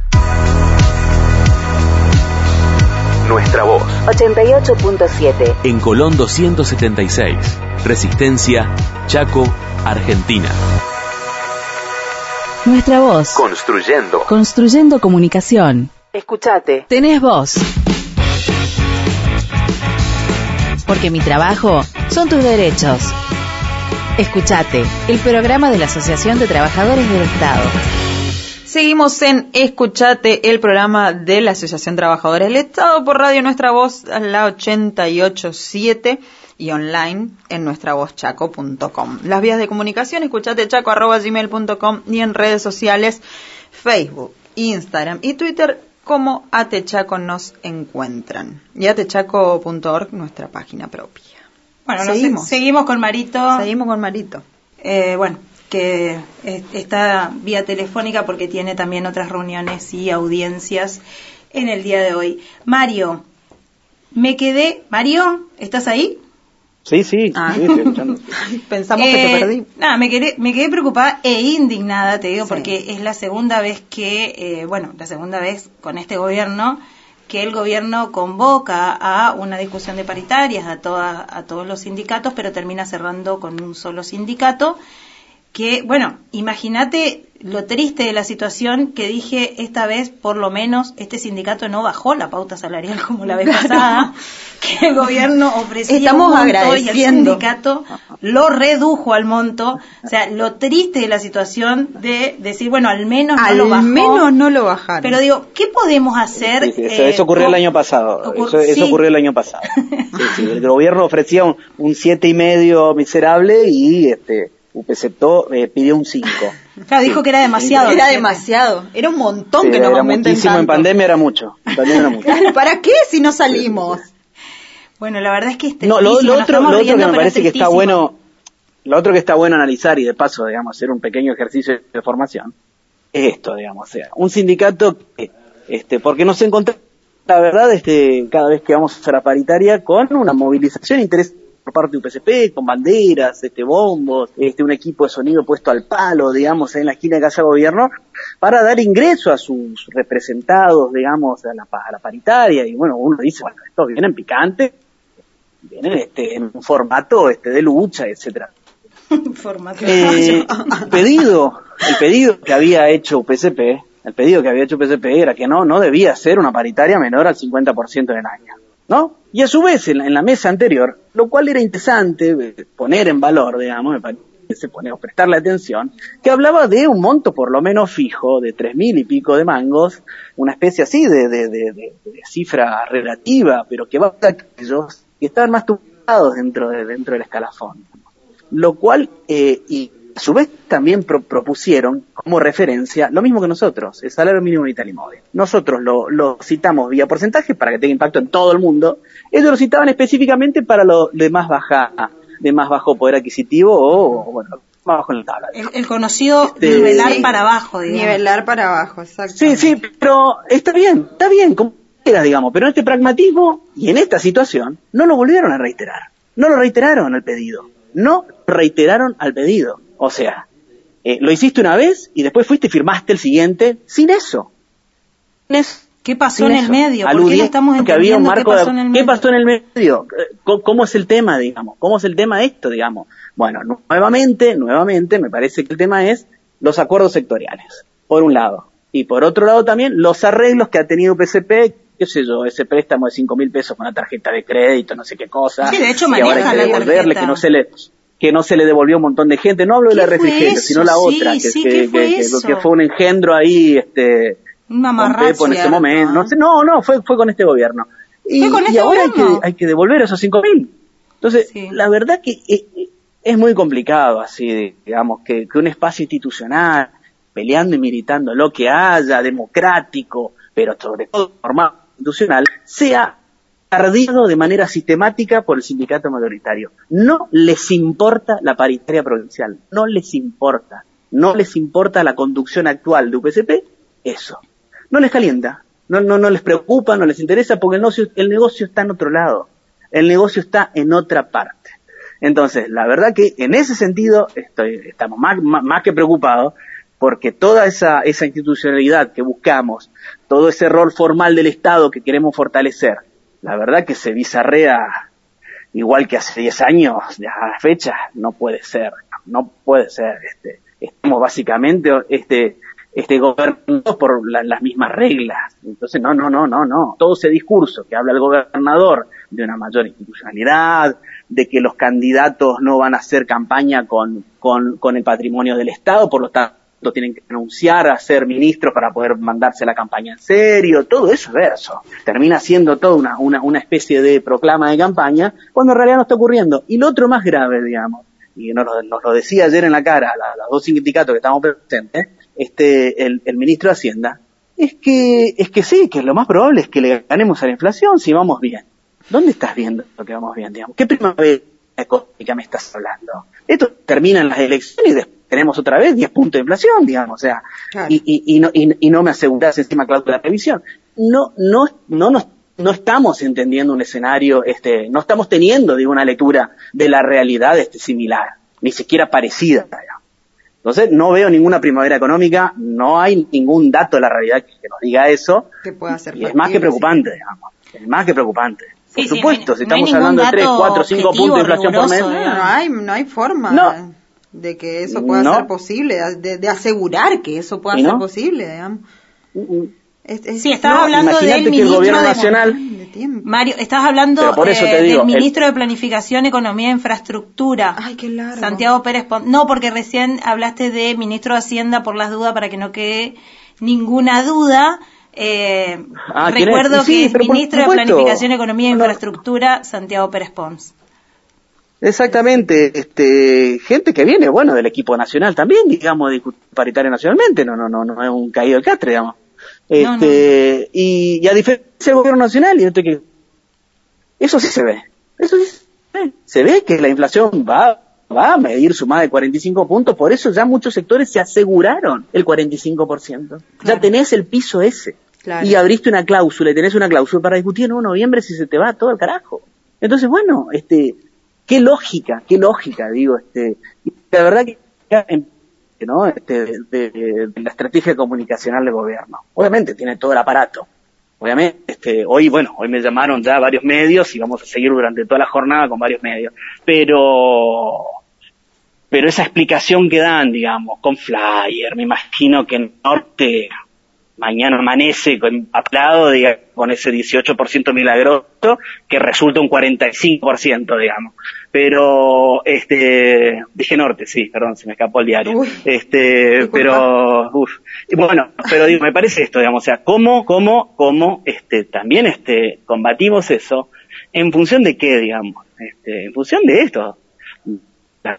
Nuestra voz. 88.7. En Colón 276. Resistencia, Chaco, Argentina. Nuestra voz. Construyendo. Construyendo comunicación. Escuchate. Tenés voz. Porque mi trabajo son tus derechos. Escuchate, el programa de la Asociación de Trabajadores del Estado. Seguimos en Escuchate, el programa de la Asociación Trabajadores del Estado por Radio Nuestra Voz, la 887 y online en nuestravozchaco.com. Las vías de comunicación, escuchatechaco.gmail.com y en redes sociales, Facebook, Instagram y Twitter, como Atechaco nos encuentran. Y atechaco.org, nuestra página propia. Bueno, nos- seguimos. seguimos con Marito. Seguimos con Marito. Eh, bueno, que está vía telefónica porque tiene también otras reuniones y audiencias en el día de hoy. Mario, me quedé. Mario, ¿estás ahí? Sí, sí, Ah. sí, estoy escuchando. Pensamos que te Eh, perdí. Nada, me quedé, me quedé preocupada e indignada, te digo, Sí. porque es la segunda vez que, eh, bueno, la segunda vez con este gobierno que el gobierno convoca a una discusión de paritarias a, toda- a todos los sindicatos, pero termina cerrando con un solo sindicato. Que, bueno, imagínate lo triste de la situación que dije esta vez, por lo menos, este sindicato no bajó la pauta salarial como la vez pasada, que el gobierno ofrecía Estamos un monto y el agradeciendo. sindicato lo redujo al monto. O sea, lo triste de la situación de decir, bueno, al menos no Al lo bajó. menos no lo bajaron. Pero digo, ¿qué podemos hacer? Sí, sí, eso, eh, eso ocurrió el año pasado. ocur- Eso, eso sí. ocurrió el año pasado. Sí, sí, el gobierno ofrecía un, un siete y medio miserable y este UPCTO eh, pidió un 5. Claro, dijo que era demasiado. Era ¿no? demasiado. Era un montón que nos era aumenten muchísimo, en pandemia era mucho. En pandemia era mucho. Claro, ¿para qué si no salimos? Bueno, la verdad es que es No, lo, otro, lo otro riendo, que me parece es que está bueno, lo otro que está bueno analizar y de paso, digamos, hacer un pequeño ejercicio de formación, es esto, digamos, o sea, un sindicato que, este, porque nos encontramos, la verdad, este, cada vez que vamos a hacer la paritaria, con una movilización interesante por parte de UPCP, con banderas, este, bombos, este, un equipo de sonido puesto al palo, digamos, en la esquina de Casa Gobierno, para dar ingreso a sus representados, digamos, a la, pa- a la paritaria, y bueno, uno dice, bueno, esto viene en picante, vienen este, en un formato este, de lucha, etcétera. Formato. Eh, el pedido, el pedido que había hecho UPCP, el pedido que había hecho UPCP era que no, no debía ser una paritaria menor al 50% en el año, ¿no? Y a su vez, en la, en la mesa anterior, lo cual era interesante eh, poner en valor, digamos, me parece poner, prestarle atención, que hablaba de un monto por lo menos fijo de tres mil y pico de mangos, una especie así de- de- de cifra relativa, pero que va a aquellos que estaban más tumbados dentro, de, dentro del escalafón lo cual eh, y a su vez también pro- propusieron como referencia lo mismo que nosotros, el salario mínimo vital y móvil. Nosotros lo, lo citamos vía porcentaje para que tenga impacto en todo el mundo. Ellos lo citaban específicamente para lo de más baja, de más bajo poder adquisitivo o, o, bueno, más bajo en la tabla. El, el conocido Este, nivelar sí. para abajo, digamos. Nivelar para abajo, exacto. Sí, sí, pero está bien, está bien, como quieras, digamos, pero en este pragmatismo y en esta situación no lo volvieron a reiterar. No lo reiteraron al pedido. No reiteraron al pedido. O sea, eh, lo hiciste una vez y después fuiste y firmaste el siguiente sin eso. ¿Qué pasó Sin en el medio? ¿Por qué no Aludiendo estamos que había un entendiendo qué marco de- pasó en el ¿Qué pasó en el medio? Eh, ¿Cómo, cómo es el tema, digamos? ¿Cómo es el tema esto, digamos? Bueno, nuevamente, nuevamente, me parece que el tema es los acuerdos sectoriales, por un lado. Y por otro lado también los arreglos que ha tenido PCP, qué sé yo, ese préstamo de cinco mil pesos con la tarjeta de crédito, no sé qué cosa. Sí, de hecho que ahora hay que devolverle, que no se le que no se le devolvió a un montón de gente. No hablo de la ¿Qué fue refrigerio, sino la Sí, otra, que, sí, que, ¿qué fue que- que- eso? que fue un engendro ahí, este, Una con Pepo en ese momento. No, sé, no, no, fue, fue con este gobierno. Y, ¿Fue con y este ahora hay que, hay que devolver esos cinco mil. Entonces, Sí. la verdad que es, es muy complicado así, digamos, que, que un espacio institucional, peleando y militando lo que haya, democrático, pero sobre todo normal, institucional, sea ardido de manera sistemática por el sindicato mayoritario. No les importa la paritaria provincial, no les importa, no les importa la conducción actual de UPCP, eso. No les calienta, no, no, no les preocupa, no les interesa, porque el negocio, está en otro lado, el negocio está en otra parte. Entonces, la verdad que en ese sentido estoy, estamos más, más, más que preocupados, porque toda esa, esa institucionalidad que buscamos, todo ese rol formal del Estado que queremos fortalecer, la verdad que se bizarrea igual que hace 10 años, a la fecha, no puede ser, no puede ser, este, estamos básicamente, este, este gobernado por la- las mismas reglas. Entonces, no, no, no, no, no. Todo ese discurso que habla el gobernador de una mayor institucionalidad, de que los candidatos no van a hacer campaña con, con, con el patrimonio del Estado, por lo tanto, tienen que renunciar a ser ministros para poder mandarse la campaña en serio, todo eso es verso. Termina siendo toda una, una, una especie de proclama de campaña, cuando en realidad no está ocurriendo. Y lo otro más grave, digamos, y nos, lo- nos lo decía ayer en la cara la- los dos sindicatos que estamos presentes, este, el, el ministro de Hacienda, es que, es que sí, que lo más probable es que le ganemos a la inflación si vamos bien. ¿Dónde estás viendo lo que vamos bien, digamos? ¿Qué primavera económica me estás hablando? Esto termina en las elecciones y después tenemos otra vez 10 puntos de inflación, digamos, o sea, Claro. y, y, y no, y, y no me aseguras encima cláusula de revisión. No, no, no nos, no estamos entendiendo un escenario, este, no estamos teniendo, digo, una lectura de la realidad, este, similar, ni siquiera parecida, digamos. Entonces, no veo ninguna primavera económica, no hay ningún dato de la realidad que, que nos diga eso, Que pueda ser y es más que preocupante, digamos. Es más que preocupante. Sí, por sí, supuesto, no si no estamos hablando de 3, dato 4, 5 objetivo, puntos de inflación por mes, No, no hay, no hay forma No. De que eso pueda No. ser posible, de, de asegurar que eso pueda ser posible, digamos. mm, Es- es- Sí, estás no, hablando del ministro de- nacional- de. Mario, estás hablando Pero por eso eh, te digo, del el- ministro de Planificación, Economía e Infraestructura. Ay, qué largo. Santiago Pérez Pon- No, porque recién hablaste de ministro de Hacienda por las dudas, para que no quede ninguna duda. Eh, Ah, recuerdo sí, que es ministro de. Planificación, Economía e. Infraestructura, Santiago Pérez Pons. Exactamente, este, gente que viene, bueno, del equipo nacional también, digamos, de paritario nacionalmente, no, no, no, no es un caído de castre, digamos. No, Este, Y, y a diferencia del gobierno nacional, y esto que, eso sí se ve, eso sí se ve, se ve que la inflación va, va a medir su más de 45 puntos, por eso ya muchos sectores se aseguraron el 45%. Ya Claro. tenés el piso ese. Claro. Y abriste una cláusula, y tenés una cláusula para discutir en noviembre si se te va todo al carajo. Entonces, bueno, este, qué lógica, qué lógica, digo, este, la verdad que, ¿no? Este, de la estrategia comunicacional del gobierno. Obviamente tiene todo el aparato. Obviamente, este, hoy, bueno, hoy me llamaron ya varios medios y vamos a seguir durante toda la jornada con varios medios. Pero, pero esa explicación que dan, digamos, con flyer, me imagino que en Norte mañana amanece con aplado, digamos, con ese 18% milagroso que resulta un 45%, digamos. Pero, este, dije Norte, sí, perdón, se me escapó el diario. Uy, este, pero, uf, y bueno, pero digo, me parece esto, digamos, o sea, cómo, cómo, cómo, este, también, este, combatimos eso, en función de qué, digamos, este, en función de esto, la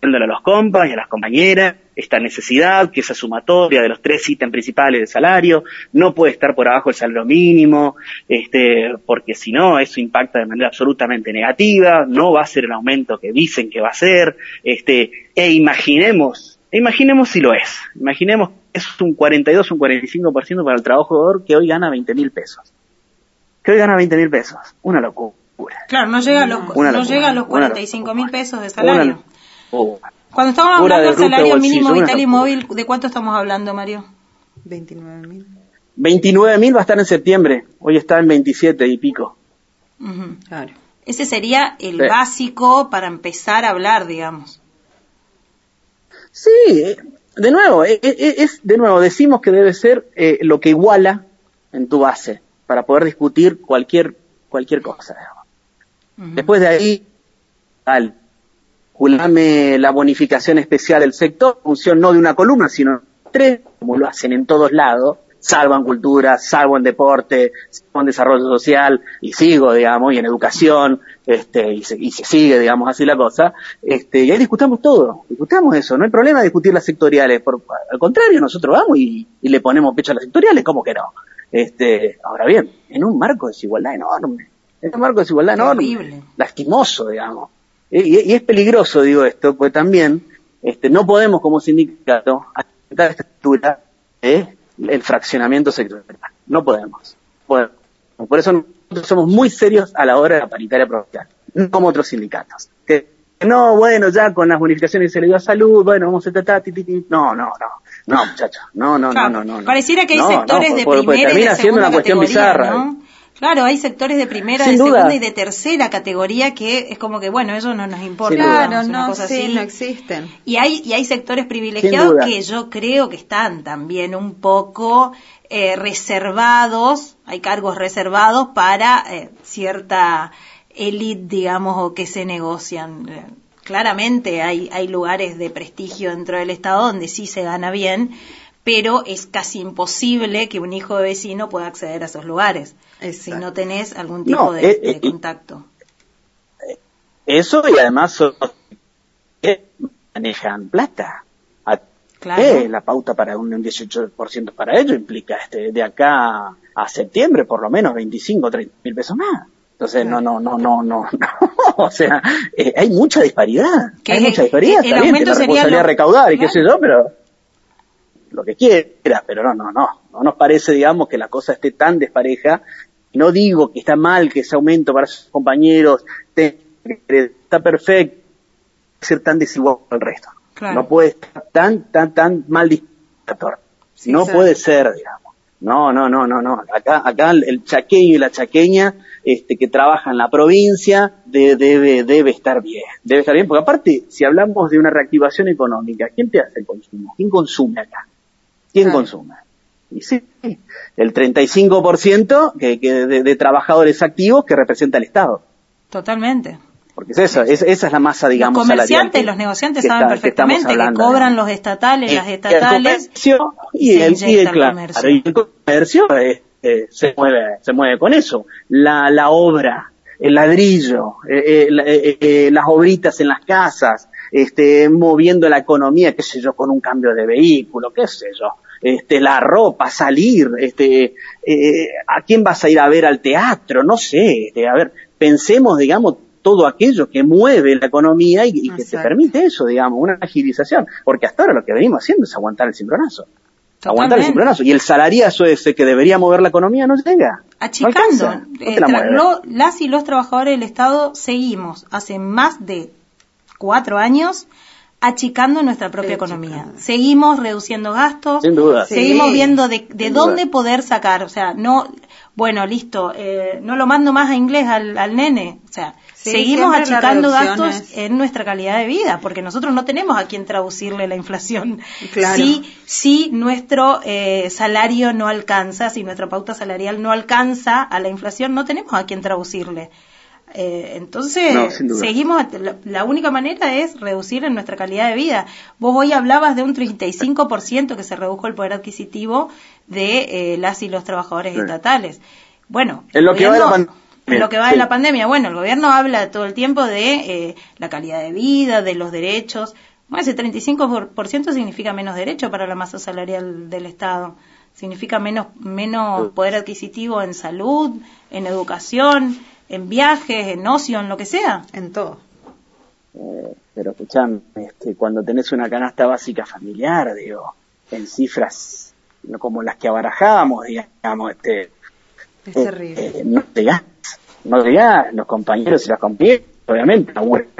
a los compas y a las compañeras esta necesidad, que esa sumatoria de los tres ítems principales del salario, no puede estar por abajo del salario mínimo, este, porque si no, eso impacta de manera absolutamente negativa, no va a ser el aumento que dicen que va a ser, este, e imaginemos, e imaginemos si lo es, imaginemos que es un 42, un 45% para el trabajador que hoy gana 20 mil pesos, que hoy gana 20 mil pesos, una locura. Claro, no llega a los, no llega a los una 45 mil pesos de salario. Oh. Cuando estamos hablando de del salario mínimo vital y móvil, ¿de cuánto estamos hablando, Mario? 29 mil. 29 mil va a estar en septiembre, hoy está en 27 y pico. Claro. Ese sería el Sí. básico para empezar a hablar, digamos. Sí, eh, de nuevo, eh, eh, es, de nuevo, decimos que debe ser eh, lo que iguala en tu base para poder discutir cualquier cualquier cosa. Después de ahí, al calculame la bonificación especial del sector, función no de una columna, sino de tres, como lo hacen en todos lados, salvo en cultura, salvo en deporte, salvo en desarrollo social, y sigo, digamos, y en educación, este, y se, y se sigue, digamos, así la cosa, este, y ahí discutamos todo, discutamos eso, no hay problema discutir las sectoriales, por, al contrario, nosotros vamos y, y le ponemos pecho a las sectoriales, ¿cómo que no? Este, ahora bien, en un marco de desigualdad enorme, en un marco de desigualdad enorme, Terrible. lastimoso, digamos. Y, y es peligroso, digo esto, porque también este, no podemos como sindicato aceptar esta estructura de el fraccionamiento sectorial. No podemos. Podemos. Por eso nosotros somos muy serios a la hora de la paritaria provincial, no como otros sindicatos. Que no, bueno, ya con las bonificaciones se le dio a salud, bueno, vamos a tratar, ti, ti, ti. no, no, no, no, muchachos, no, no, Claro, no, no, no. Pareciera que hay No, no, sectores de primera y de siendo segunda una cuestión categoría, bizarra. ¿no? Claro, hay sectores de primera, Sin de duda. segunda y de tercera categoría que es como que, bueno, eso no nos importa. Claro, no, cosa sí, así. no existen. Y hay, y hay sectores privilegiados que yo creo que están también un poco eh, reservados, hay cargos reservados para eh, cierta élite, digamos, o que se negocian. claramente hay, hay lugares de prestigio dentro del Estado donde sí se gana bien, pero es casi imposible que un hijo de vecino pueda acceder a esos lugares si no tenés algún tipo No, de, eh, de eh, contacto. Eso y además manejan plata. Claro. eh, la pauta para un 18% para ello implica este de acá a septiembre por lo menos 25 o 30 mil pesos más. Entonces, no, no, no, no, no, no. o sea, eh, hay mucha disparidad. Hay mucha disparidad. el Está bien, aumento sería lo- recaudar y qué sé yo, pero lo que quiera, pero no, no, no. No nos parece, digamos, que la cosa esté tan despareja. No digo que está mal que ese aumento para sus compañeros te- está perfecto ser tan desigual al resto. Claro. No puede estar tan, tan, tan mal disparador. Sí, no puede ser, digamos. No, no, no, no, no. Acá, acá el el chaqueño y la chaqueña, este, que trabaja en la provincia, de- debe, debe estar bien. Debe estar bien, porque aparte, si hablamos de una reactivación económica, ¿quién te hace el consumo? ¿Quién consume acá? ¿Quién Claro. consume? Y sí, el 35% que, que de, de trabajadores activos que representa el Estado. Totalmente. Porque es eso, es- esa es la masa, digamos, los comerciantes, que- los negociantes saben está- perfectamente que, hablando, cobran los estatales, Y- las y el estatales. comercio y el, y comercio. y el comercio eh, eh, se mueve se mueve con eso la la obra el ladrillo eh, eh, la- eh, eh, las obritas en las casas este moviendo la economía qué sé yo con un cambio de vehículo qué sé yo este la ropa salir este eh, a quién vas a ir a ver al teatro no sé este, a ver pensemos digamos todo aquello que mueve la economía y, y que te permite eso, digamos, una agilización. Porque hasta ahora lo que venimos haciendo es aguantar el cimbronazo. Aguantar el cimbronazo. Y el salariazo ese que debería mover la economía no llega. Achicando. no Eh, la lo- las y los trabajadores del Estado seguimos hace más de cuatro años achicando nuestra propia Achicando. economía. Seguimos reduciendo gastos, Sin duda. seguimos Sí, viendo de, de dónde duda. poder sacar. O sea, no, bueno, listo, eh, no lo mando más a inglés al, al nene. O sea, Sí, seguimos achicando gastos en nuestra calidad de vida, porque nosotros no tenemos a quien traducirle la inflación. Claro. Si, si nuestro eh, salario no alcanza, si nuestra pauta salarial no alcanza a la inflación, no tenemos a quien traducirle. Eh, entonces, No, seguimos, la, la única manera es reducir en nuestra calidad de vida. Vos hoy hablabas de un 35% que se redujo el poder adquisitivo de eh, las y los trabajadores Sí. estatales. Bueno, En lo que va de la en lo que va de Sí. la pandemia. Bueno, el gobierno habla todo el tiempo de eh, la calidad de vida, de los derechos. Bueno, ese 35% significa menos derecho para la masa salarial del Estado. Significa menos, menos poder adquisitivo en salud, en educación, en viajes, en ocio, en lo que sea. En todo. Eh, pero escuchame, este, cuando tenés una canasta básica familiar, digo, en cifras no como las que abarajamos, digamos, este, Es eh, terrible. eh, no llegás, no llegás, los compañeros y las compañeras, obviamente,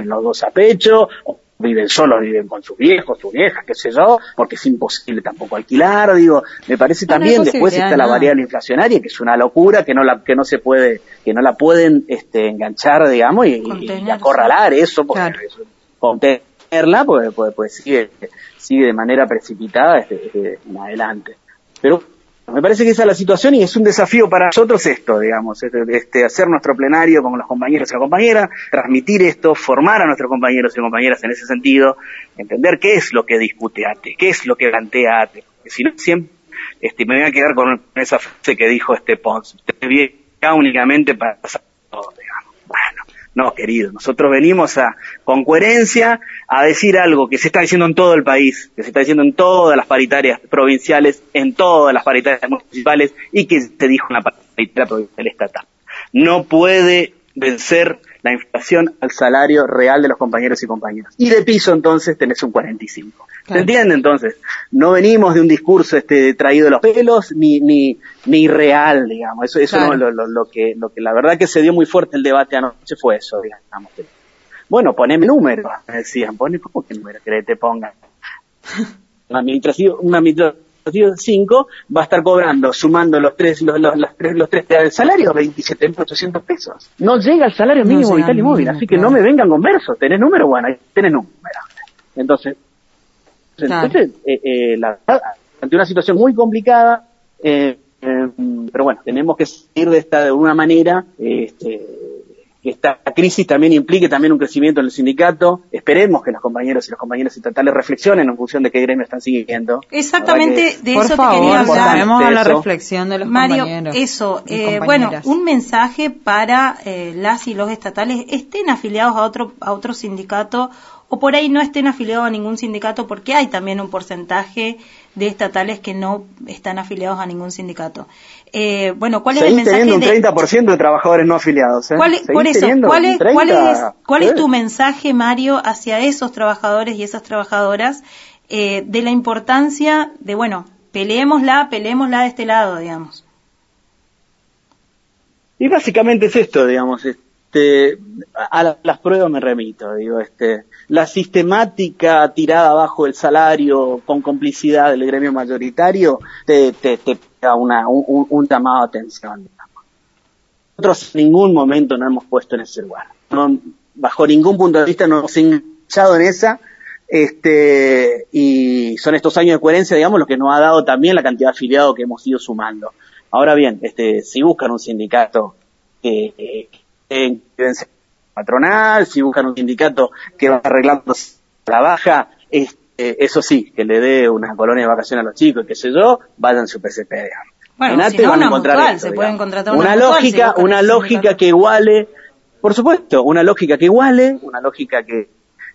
los dos a pecho, o viven solos, viven con sus viejos, sus viejas, qué sé yo, porque es imposible tampoco alquilar, digo, me parece No, también, después está la variable inflacionaria, que es una locura, que no la, que no se puede, que no la pueden, este, enganchar, digamos, y, acorralar eso, porque Claro. eso- contenerla, pues, pues, pues sigue, sigue de manera precipitada este, este, en adelante. Pero me parece que esa es la situación y es un desafío para nosotros esto, digamos, este, este, hacer nuestro plenario con los compañeros y las compañeras, transmitir esto, formar a nuestros compañeros y compañeras en ese sentido, entender qué es lo que discute ATE, qué es lo que plantea ATE, porque si no siempre este, me voy a quedar con esa frase que dijo este Pons, usted viene únicamente para pasar todo, no, querido, nosotros venimos a, con coherencia a decir algo que se está diciendo en todo el país, que se está diciendo en todas las paritarias provinciales, en todas las paritarias municipales y que se dijo en la paritaria provincial estatal. No puede vencer la inflación al salario real de los compañeros y compañeras. Y de piso entonces tenés un 45. ¿Se Claro. entiende entonces? No venimos de un discurso este traído de los pelos ni ni ni real, digamos. Eso eso Claro. no, lo, lo, lo que lo que la verdad que se dio muy fuerte el debate anoche fue eso, digamos. Bueno, poneme números, me decían, pone cómo que número que te pongan. Un administrativo, un administrativo 5 va a estar cobrando, sumando los tres, los, los, tres, los tres del salario, 27.800 pesos. No llega al salario mínimo vital y móvil, así que no me vengan con versos. ¿Tenés número? Bueno, ahí tenés número. Entonces, Claro. entonces eh, eh, la verdad, ante una situación muy complicada, eh, eh, pero bueno, tenemos que seguir de esta de una manera, este, que esta crisis también implique también un crecimiento en el sindicato. Esperemos que los compañeros y los compañeros estatales reflexionen en función de qué gremio están siguiendo. Exactamente de Por eso favor, te quería hablar. a la reflexión de los Mario, compañeros. eso, eh, bueno, compañeras. un mensaje para eh, las y los estatales estén afiliados a otro a otro sindicato o por ahí no estén afiliados a ningún sindicato porque hay también un porcentaje de estatales que no están afiliados a ningún sindicato. Eh, bueno, ¿cuál es el mensaje teniendo un de 30% de trabajadores no afiliados. ¿eh? ¿Cuál es, por eso, ¿cuál es, cuál 30, es, cuál es ¿eh? tu mensaje, Mario, hacia esos trabajadores y esas trabajadoras eh, de la importancia de, bueno, peleémosla, peleémosla de este lado, digamos? Y básicamente es esto, digamos, este, a la- las pruebas me remito, digo, este, la sistemática tirada abajo del salario con complicidad del gremio mayoritario te, te, te da una, un, llamado de atención. digamos. Nosotros en ningún momento nos hemos puesto en ese lugar. No, bajo ningún punto de vista nos hemos enganchado en esa, este, y son estos años de coherencia, digamos, lo que nos ha dado también la cantidad de afiliados que hemos ido sumando. Ahora bien, este, si buscan un sindicato que, que patronal, si buscan un sindicato que va arreglando la baja, este, eso sí, que le dé una colonia de vacaciones a los chicos, qué sé yo, vayan su PCP, digamos. Bueno, En si ATE no, van a encontrar mutual, esto, se pueden contratar una una mutual, lógica, una un lógica que iguale, por supuesto, una lógica que iguale, una lógica que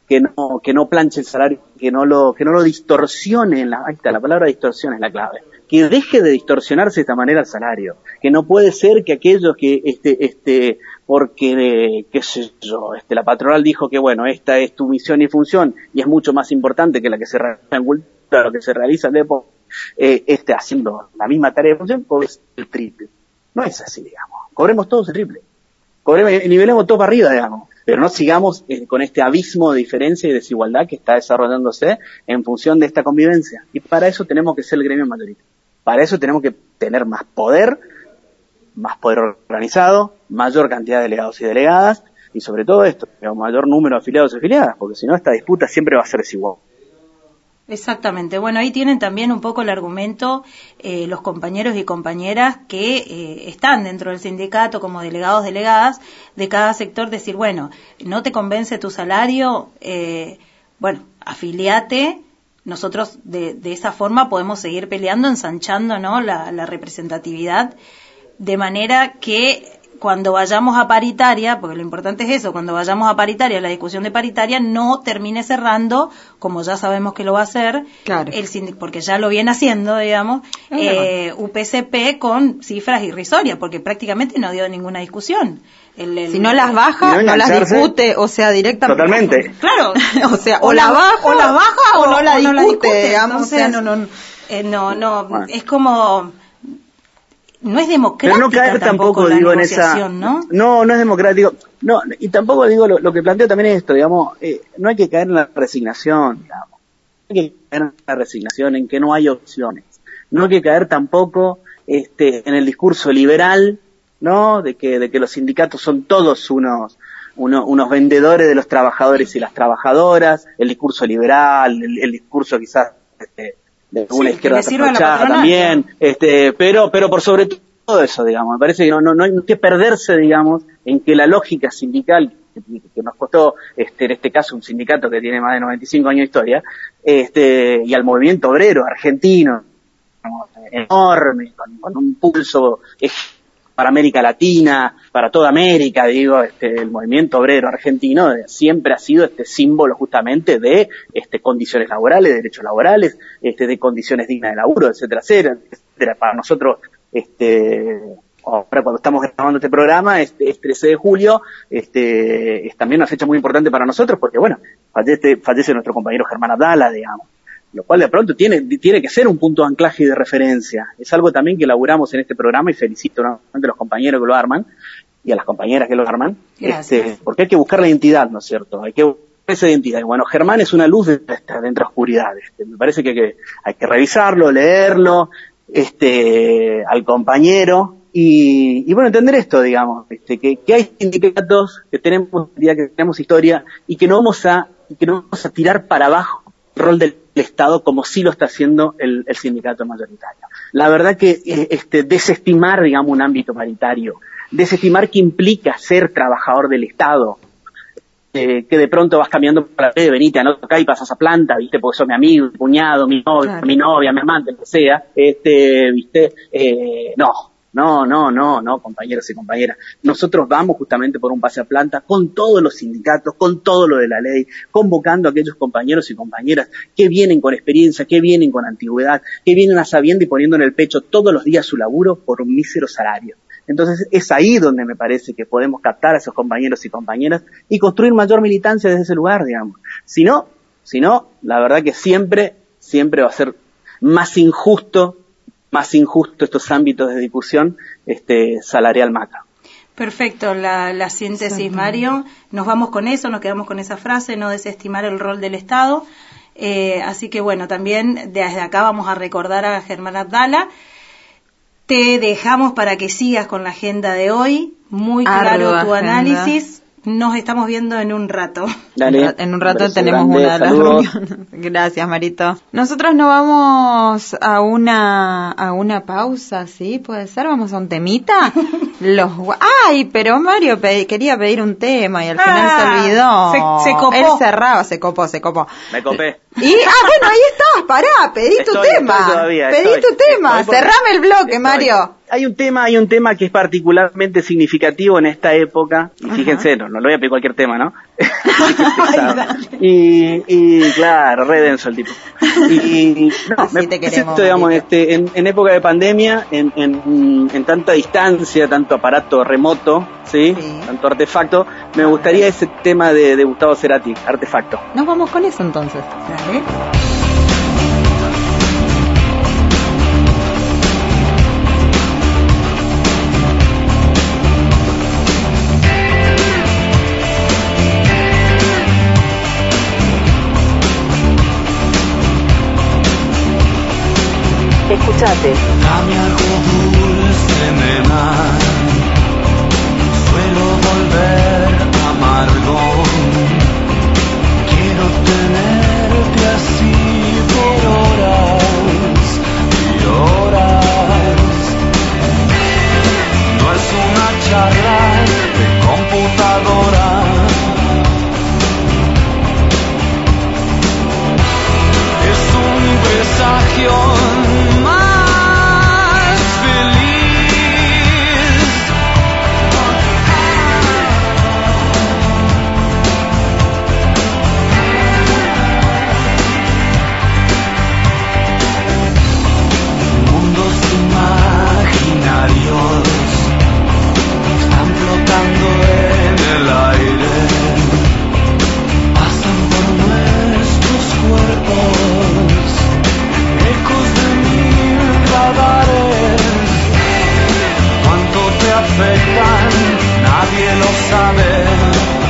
que no que no planche el salario, que no lo que no lo distorsione, en la, ahí está, la palabra distorsión es la clave, que deje de distorsionarse de esta manera el salario, que no puede ser que aquellos que este este porque qué sé yo, este la patronal dijo que bueno, esta es tu misión y función y es mucho más importante que la que se realiza en lo que se realiza en depo, eh, este haciendo la misma tarea de función, cobres el triple. No es así, digamos. Cobremos todos el triple. Cobremos, nivelemos todo para arriba, digamos. Pero no sigamos eh, con este abismo de diferencia y desigualdad que está desarrollándose en función de esta convivencia. Y para eso tenemos que ser el gremio mayoritario. Para eso tenemos que tener más poder, más poder organizado, mayor cantidad de delegados y delegadas, y sobre todo esto, un mayor número de afiliados y afiliadas, porque si no esta disputa siempre va a ser desigual. Exactamente. Bueno, ahí tienen también un poco el argumento eh, los compañeros y compañeras que eh, están dentro del sindicato como delegados, delegadas de cada sector, decir, bueno, no te convence tu salario, eh, bueno, afiliate. Nosotros de, de esa forma podemos seguir peleando, ensanchando ¿no? la, la representatividad, de manera que cuando vayamos a paritaria, porque lo importante es eso, cuando vayamos a paritaria, la discusión de paritaria no termine cerrando, como ya sabemos que lo va a hacer, Claro. el sindic- porque ya lo viene haciendo, digamos, eh, UPCP con cifras irrisorias, porque prácticamente no dio ninguna discusión. El- el- Si no las baja, no no las discute, o sea, directamente. Totalmente. Claro. o sea, o, la baja, o la baja o no la discute, digamos, Entonces, o sea, no, no, eh, no, no, Bueno. es como, no es democrática Pero no caer tampoco, la digo, en esa... ¿no? No, no es democrático. No, y tampoco digo, lo, lo que planteo también es esto, digamos, eh, no hay que caer en la resignación, digamos. No hay que caer en la resignación, en que no hay opciones. No hay que caer tampoco este, en el discurso liberal, ¿no? De que, de que los sindicatos son todos unos, uno- unos vendedores de los trabajadores y las trabajadoras, el discurso liberal, el, el discurso quizás de una izquierda trasnochada también, este, pero, pero por sobre todo eso, digamos, me parece que no, no, no hay que perderse, digamos, en que la lógica sindical que, nos costó, este, en este caso un sindicato que tiene más de 95 años de historia, este, y al movimiento obrero argentino, enorme, con, con un pulso para América Latina, para toda América, digo, este, el movimiento obrero argentino siempre ha sido este símbolo justamente de este, condiciones laborales, de derechos laborales, este, de condiciones dignas de laburo, etcétera, etcétera, etcétera. Para nosotros, este, ahora cuando estamos grabando este programa, este, es 13 de julio, este, es también una fecha muy importante para nosotros porque, bueno, fallece, fallece nuestro compañero Germán Abdala, digamos lo cual de pronto tiene, tiene que ser un punto de anclaje y de referencia. Es algo también que elaboramos en este programa y felicito nuevamente a los compañeros que lo arman y a las compañeras que lo arman, este, porque hay que buscar la identidad, ¿no es cierto? Hay que buscar esa identidad. Y bueno, Germán es una luz de de entre oscuridad. Este, me parece que hay, que hay que revisarlo, leerlo, este, al compañero y, y bueno, entender esto, digamos, este, que, que hay sindicatos, que tenemos, que tenemos historia y que no vamos a, y que no vamos a tirar para abajo el rol del Estado como sí lo está haciendo el, el sindicato mayoritario. la verdad que eh, este, desestimar, digamos, un ámbito paritario, desestimar que implica ser trabajador del Estado, eh, que de pronto vas cambiando para la venite, anota acá y pasas a planta, viste, porque sos mi amigo, mi cuñado, mi novio, Claro. mi novia, mi amante, lo que sea, este, viste, eh, no, no, no, no, no, compañeros y compañeras. Nosotros vamos justamente por un pase a planta con todos los sindicatos, con todo lo de la ley, convocando a aquellos compañeros y compañeras que vienen con experiencia, que vienen con antigüedad, que vienen a sabiendo y poniendo en el pecho todos los días su laburo por un mísero salario. Entonces es ahí donde me parece que podemos captar a esos compañeros y compañeras y construir mayor militancia desde ese lugar, digamos. Si no, si no, la verdad que siempre, siempre va a ser más injusto, más injusto estos ámbitos de discusión, este, salarial maca. Perfecto, la, la síntesis, Mario. Nos vamos con eso, nos quedamos con esa frase, no desestimar el rol del Estado. Eh, así que bueno, también desde acá vamos a recordar a Germán Abdala. Te dejamos para que sigas con la agenda de hoy. Muy claro tu agenda. análisis. Nos estamos viendo en un rato. Dale. En un rato tenemos grande, una de las reuniones. Gracias, Marito. Nosotros nos vamos a una a una pausa, ¿sí? ¿Puede ser? ¿Vamos a un temita? Los Ay, pero Mario pe- quería pedir un tema y al final Ah, se olvidó. se- se copó. Él cerraba, se copó, se copó. Me copé. Y, ah, bueno, ahí estás, pará, pedí tu tema. estoy todavía, pedí estoy. tu tema, cerrame el bloque, estoy. Mario. Hay un tema, hay un tema que es particularmente significativo en esta época. Y fíjense, no, no le voy a pedir cualquier tema, ¿no? y, y claro, re denso el tipo. Y, no, Así me te queremos, esto, digamos, este, en, en época de pandemia, en, en, en tanta distancia, tanto aparato remoto, ¿sí? Sí. Tanto artefacto, me gustaría ese tema de, de Gustavo Cerati, artefacto. Nos vamos con eso entonces. Dulce, nena. Suelo volver amargo. Quiero tenerte así por horas y horas. No es una charla de computadora. Es un presagio afectan, nadie lo sabe.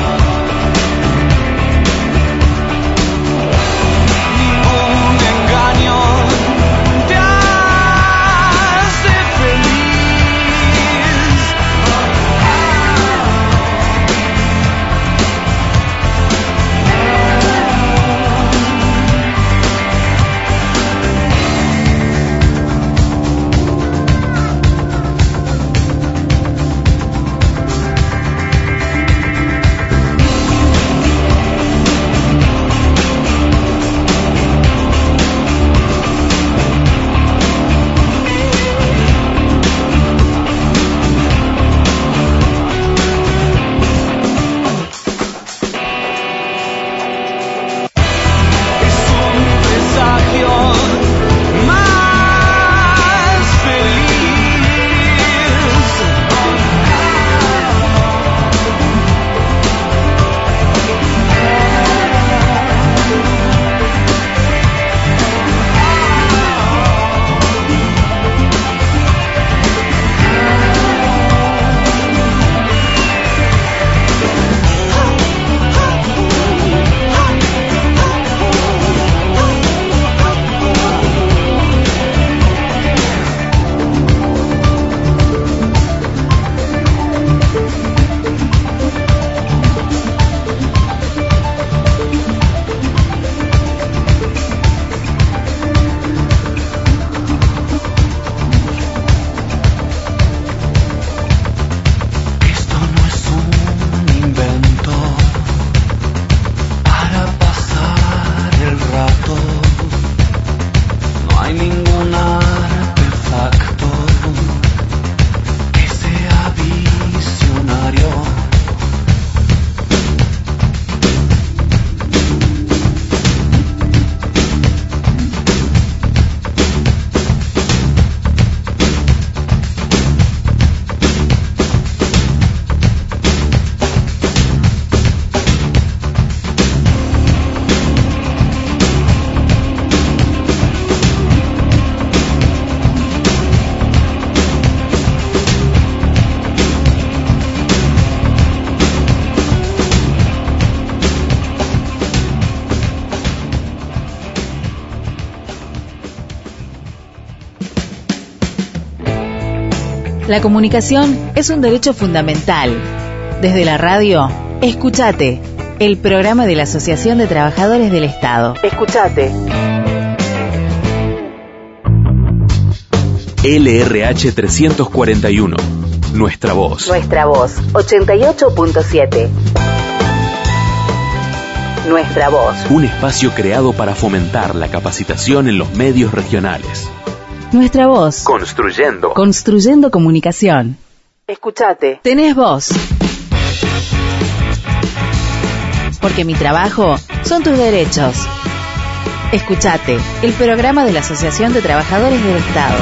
La comunicación es un derecho fundamental. Desde la radio, escúchate, el programa de la Asociación de Trabajadores del Estado. Escúchate. LRH 341. Nuestra voz. Nuestra voz, 88.7. Nuestra voz. Un espacio creado para fomentar la capacitación en los medios regionales. Nuestra voz. Construyendo. Construyendo comunicación. Escúchate. Tenés voz. Porque mi trabajo son tus derechos. Escúchate, el programa de la Asociación de Trabajadores del Estado.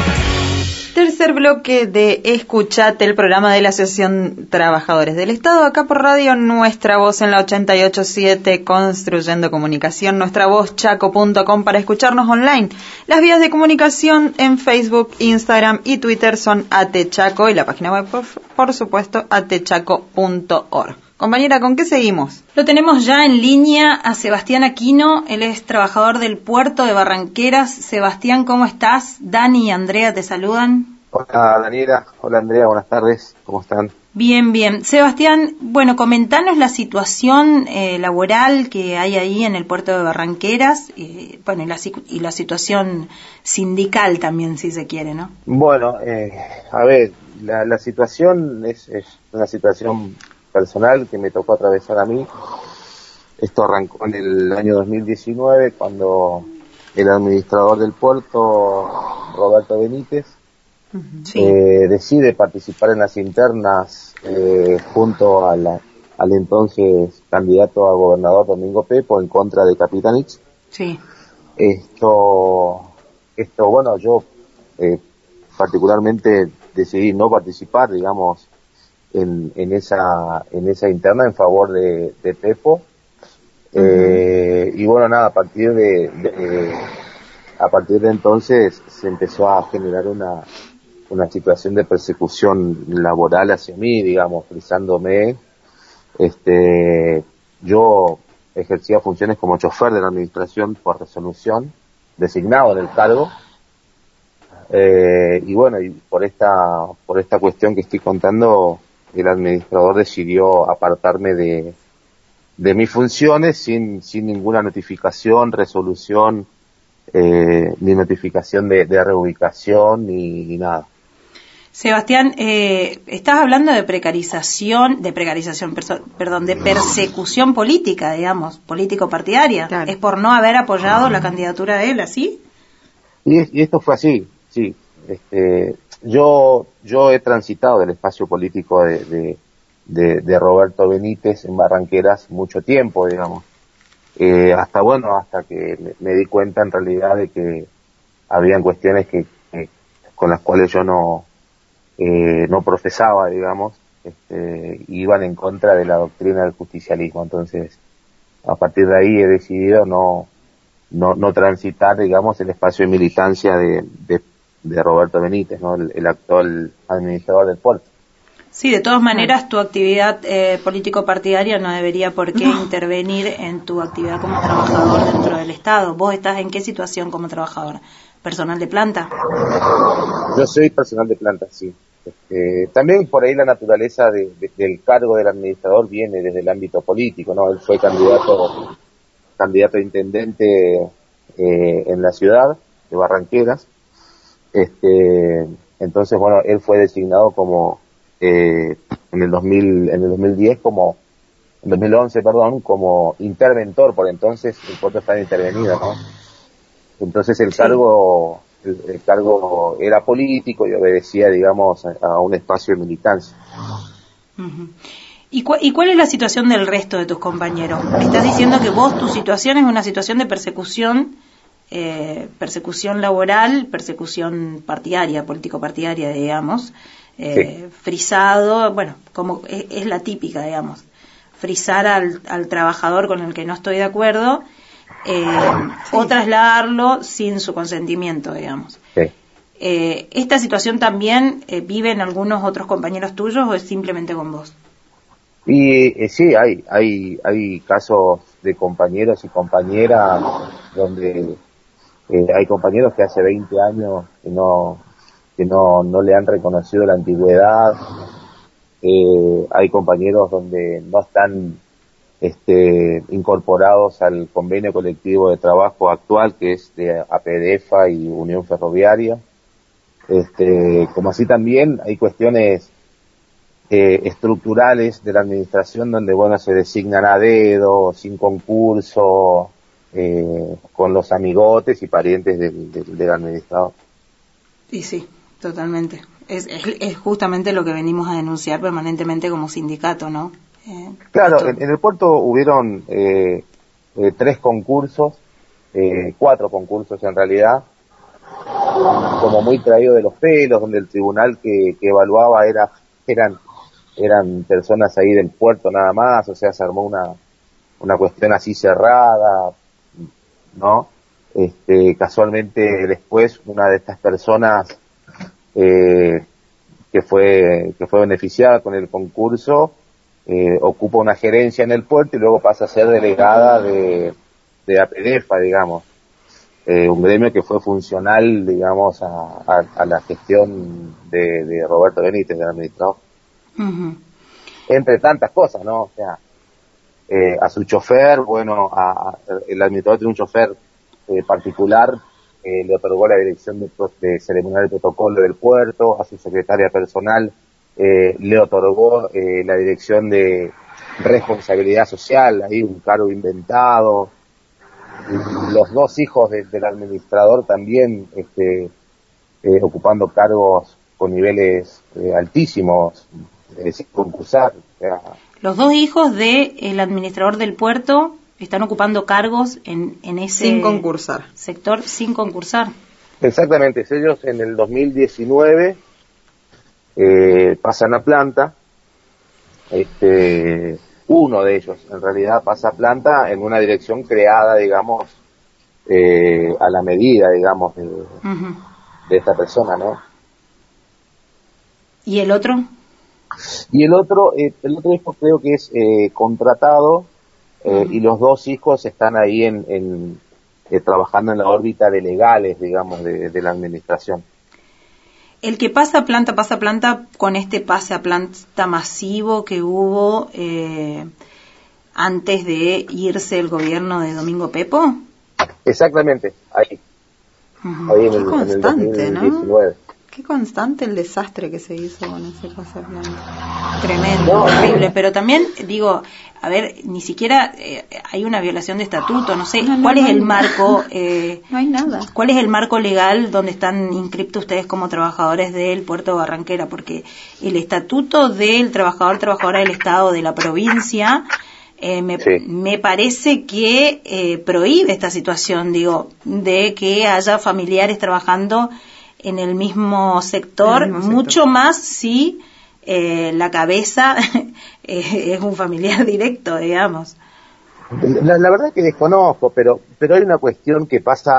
Tercer bloque de Escuchate, el programa de la Asociación Trabajadores del Estado, acá por radio Nuestra Voz en la 887, Construyendo Comunicación, nuestra voz chaco.com para escucharnos online. Las vías de comunicación en Facebook, Instagram y Twitter son atechaco y la página web, por, por supuesto, atechaco.org. Compañera, ¿con qué seguimos? Lo tenemos ya en línea a Sebastián Aquino, él es trabajador del puerto de Barranqueras. Sebastián, ¿cómo estás? Dani y Andrea te saludan. Hola Daniela, hola Andrea, buenas tardes, ¿cómo están? Bien, bien. Sebastián, bueno, comentanos la situación eh, laboral que hay ahí en el puerto de Barranqueras, eh, bueno, y la, y la, situación sindical también, si se quiere, ¿no? Bueno, eh, a ver, la, la situación es, es, una situación personal que me tocó atravesar a mí. Esto arrancó en el año 2019 cuando el administrador del puerto, Roberto Benítez, eh, decide participar en las internas eh, junto a la, al entonces candidato a gobernador Domingo Pepo en contra de Capitanich. Sí. Esto, esto bueno, yo eh, particularmente decidí no participar, digamos, en, en, esa, en esa interna en favor de, de Pepo. eh, y bueno, nada, a partir de, de, a partir de entonces se empezó a generar una, una situación de persecución laboral hacia mí, digamos, frisándome. Este, yo ejercía funciones como chofer de la administración por resolución, designado en el cargo. Eh, y bueno, y por esta, por esta cuestión que estoy contando, el administrador decidió apartarme de, de mis funciones sin, sin ninguna notificación, resolución, eh, ni notificación de, de reubicación, ni, ni, nada. Sebastián, eh, estás hablando de precarización, de precarización, perdón, de persecución política, digamos, político-partidaria. Claro. Es por no haber apoyado la candidatura de él, ¿así? Y, y esto fue así, sí. Este, yo, yo he transitado del espacio político de, de, de, Roberto Benítez en Barranqueras mucho tiempo, digamos. Eh, hasta bueno, hasta que me, me, di cuenta en realidad de que habían cuestiones que, que con las cuales yo no, eh, no profesaba, digamos, este, iban en contra de la doctrina del justicialismo. Entonces, a partir de ahí he decidido no, no, no transitar, digamos, el espacio de militancia de, de, de Roberto Benítez, ¿no? El, el, actual administrador del puerto. Sí, de todas maneras, tu actividad eh, político-partidaria no debería por qué no. intervenir en tu actividad como trabajador dentro del Estado. ¿Vos estás en qué situación como trabajador? ¿Personal de planta? Yo soy personal de planta, sí. Este, también por ahí la naturaleza de, de, del cargo del administrador viene desde el ámbito político, ¿no? Él fue candidato, candidato a intendente eh, en la ciudad de Barranqueras. Este, entonces, bueno, él fue designado como eh, en el 2000, en el 2010 como, en 2011, perdón, como interventor, por entonces el puerto estaba intervenido, ¿no? Entonces el cargo, el, el, cargo era político y obedecía, digamos, a, a un espacio de militancia. Uh -huh. ¿Y, cu ¿Y, cuál es la situación del resto de tus compañeros? Estás diciendo que vos, tu situación es una situación de persecución, eh, persecución laboral, persecución partidaria, político-partidaria, digamos, eh, sí. frisado, bueno, como es, es, la típica, digamos, frisar al, al, trabajador con el que no estoy de acuerdo eh, sí. o trasladarlo sin su consentimiento, digamos. Sí. Eh, ¿Esta situación también eh, vive en algunos otros compañeros tuyos o es simplemente con vos? Y sí, hay, hay, hay casos de compañeros y compañeras donde hay compañeros que hace 20 años que no que no, no le han reconocido la antigüedad. Eh, hay compañeros donde no están este, incorporados al convenio colectivo de trabajo actual que es de APDFA y Unión Ferroviaria. Este, como así también hay cuestiones eh, estructurales de la administración donde bueno se designan a dedo, sin concurso, eh, con los amigotes y parientes del, del, del administrador. Y sí, totalmente. Es, es, es, justamente lo que venimos a denunciar permanentemente como sindicato, ¿no? Eh, claro, en, en, el puerto hubieron eh, eh, tres concursos, eh, cuatro concursos en realidad, como muy traído de los pelos, donde el tribunal que, que evaluaba era eran eran personas ahí del puerto nada más, o sea, se armó una, una cuestión así cerrada, ¿no? Este, casualmente después una de estas personas eh, que fue que fue beneficiada con el concurso eh, ocupa una gerencia en el puerto y luego pasa a ser delegada de, de APDEFA, digamos, eh, un gremio que fue funcional, digamos, a, a, a la gestión de, de, Roberto Benítez, del administrador. Uh -huh. Entre tantas cosas, ¿no? O sea, eh, a su chofer, bueno, a, el administrador tiene un chofer eh, particular, eh, le otorgó la dirección de, ceremonial de protocolo del puerto, a su secretaria personal eh, le otorgó la dirección de responsabilidad social, ahí un cargo inventado. Los dos hijos de, del administrador también este, ocupando cargos con niveles altísimos, sin concursar. O sea, Los dos hijos del el administrador del puerto están ocupando cargos en, en ese sin concursar. sector sin concursar. Exactamente, ellos en el 2019 eh, pasan a planta, este, uno de ellos en realidad pasa a planta en una dirección creada, digamos, eh, a la medida, digamos, de, uh -huh. de, esta persona, ¿no? ¿Y el otro? Y el otro, eh, el otro hijo creo que es eh, contratado -huh. y los dos hijos están ahí en, en trabajando en la órbita de legales, digamos, de, de la administración. El que pasa a planta, pasa planta con este pase a planta masivo que hubo eh, antes de irse el gobierno de Domingo Pepo. Exactamente, ahí. Uh -huh. ahí en el, constante, en el 2019. ¿no? Qué constante el desastre que se hizo con ese pase a planta. Tremendo, no, horrible. No. Pero también, digo, a ver, ni siquiera eh, hay una violación de estatuto, no sé, no, ¿cuál es el marco? Eh, no hay nada. ¿Cuál es el marco legal donde están inscriptos ustedes como trabajadores del puerto de Barranquera? Porque el estatuto del trabajador, trabajadora del Estado, de la provincia, eh, me, sí. me, parece que eh, prohíbe esta situación, digo, de que haya familiares trabajando en el mismo sector, el mismo mucho sector. más si eh, la cabeza eh, es un familiar directo, digamos. La, la, verdad que desconozco, pero pero hay una cuestión que pasa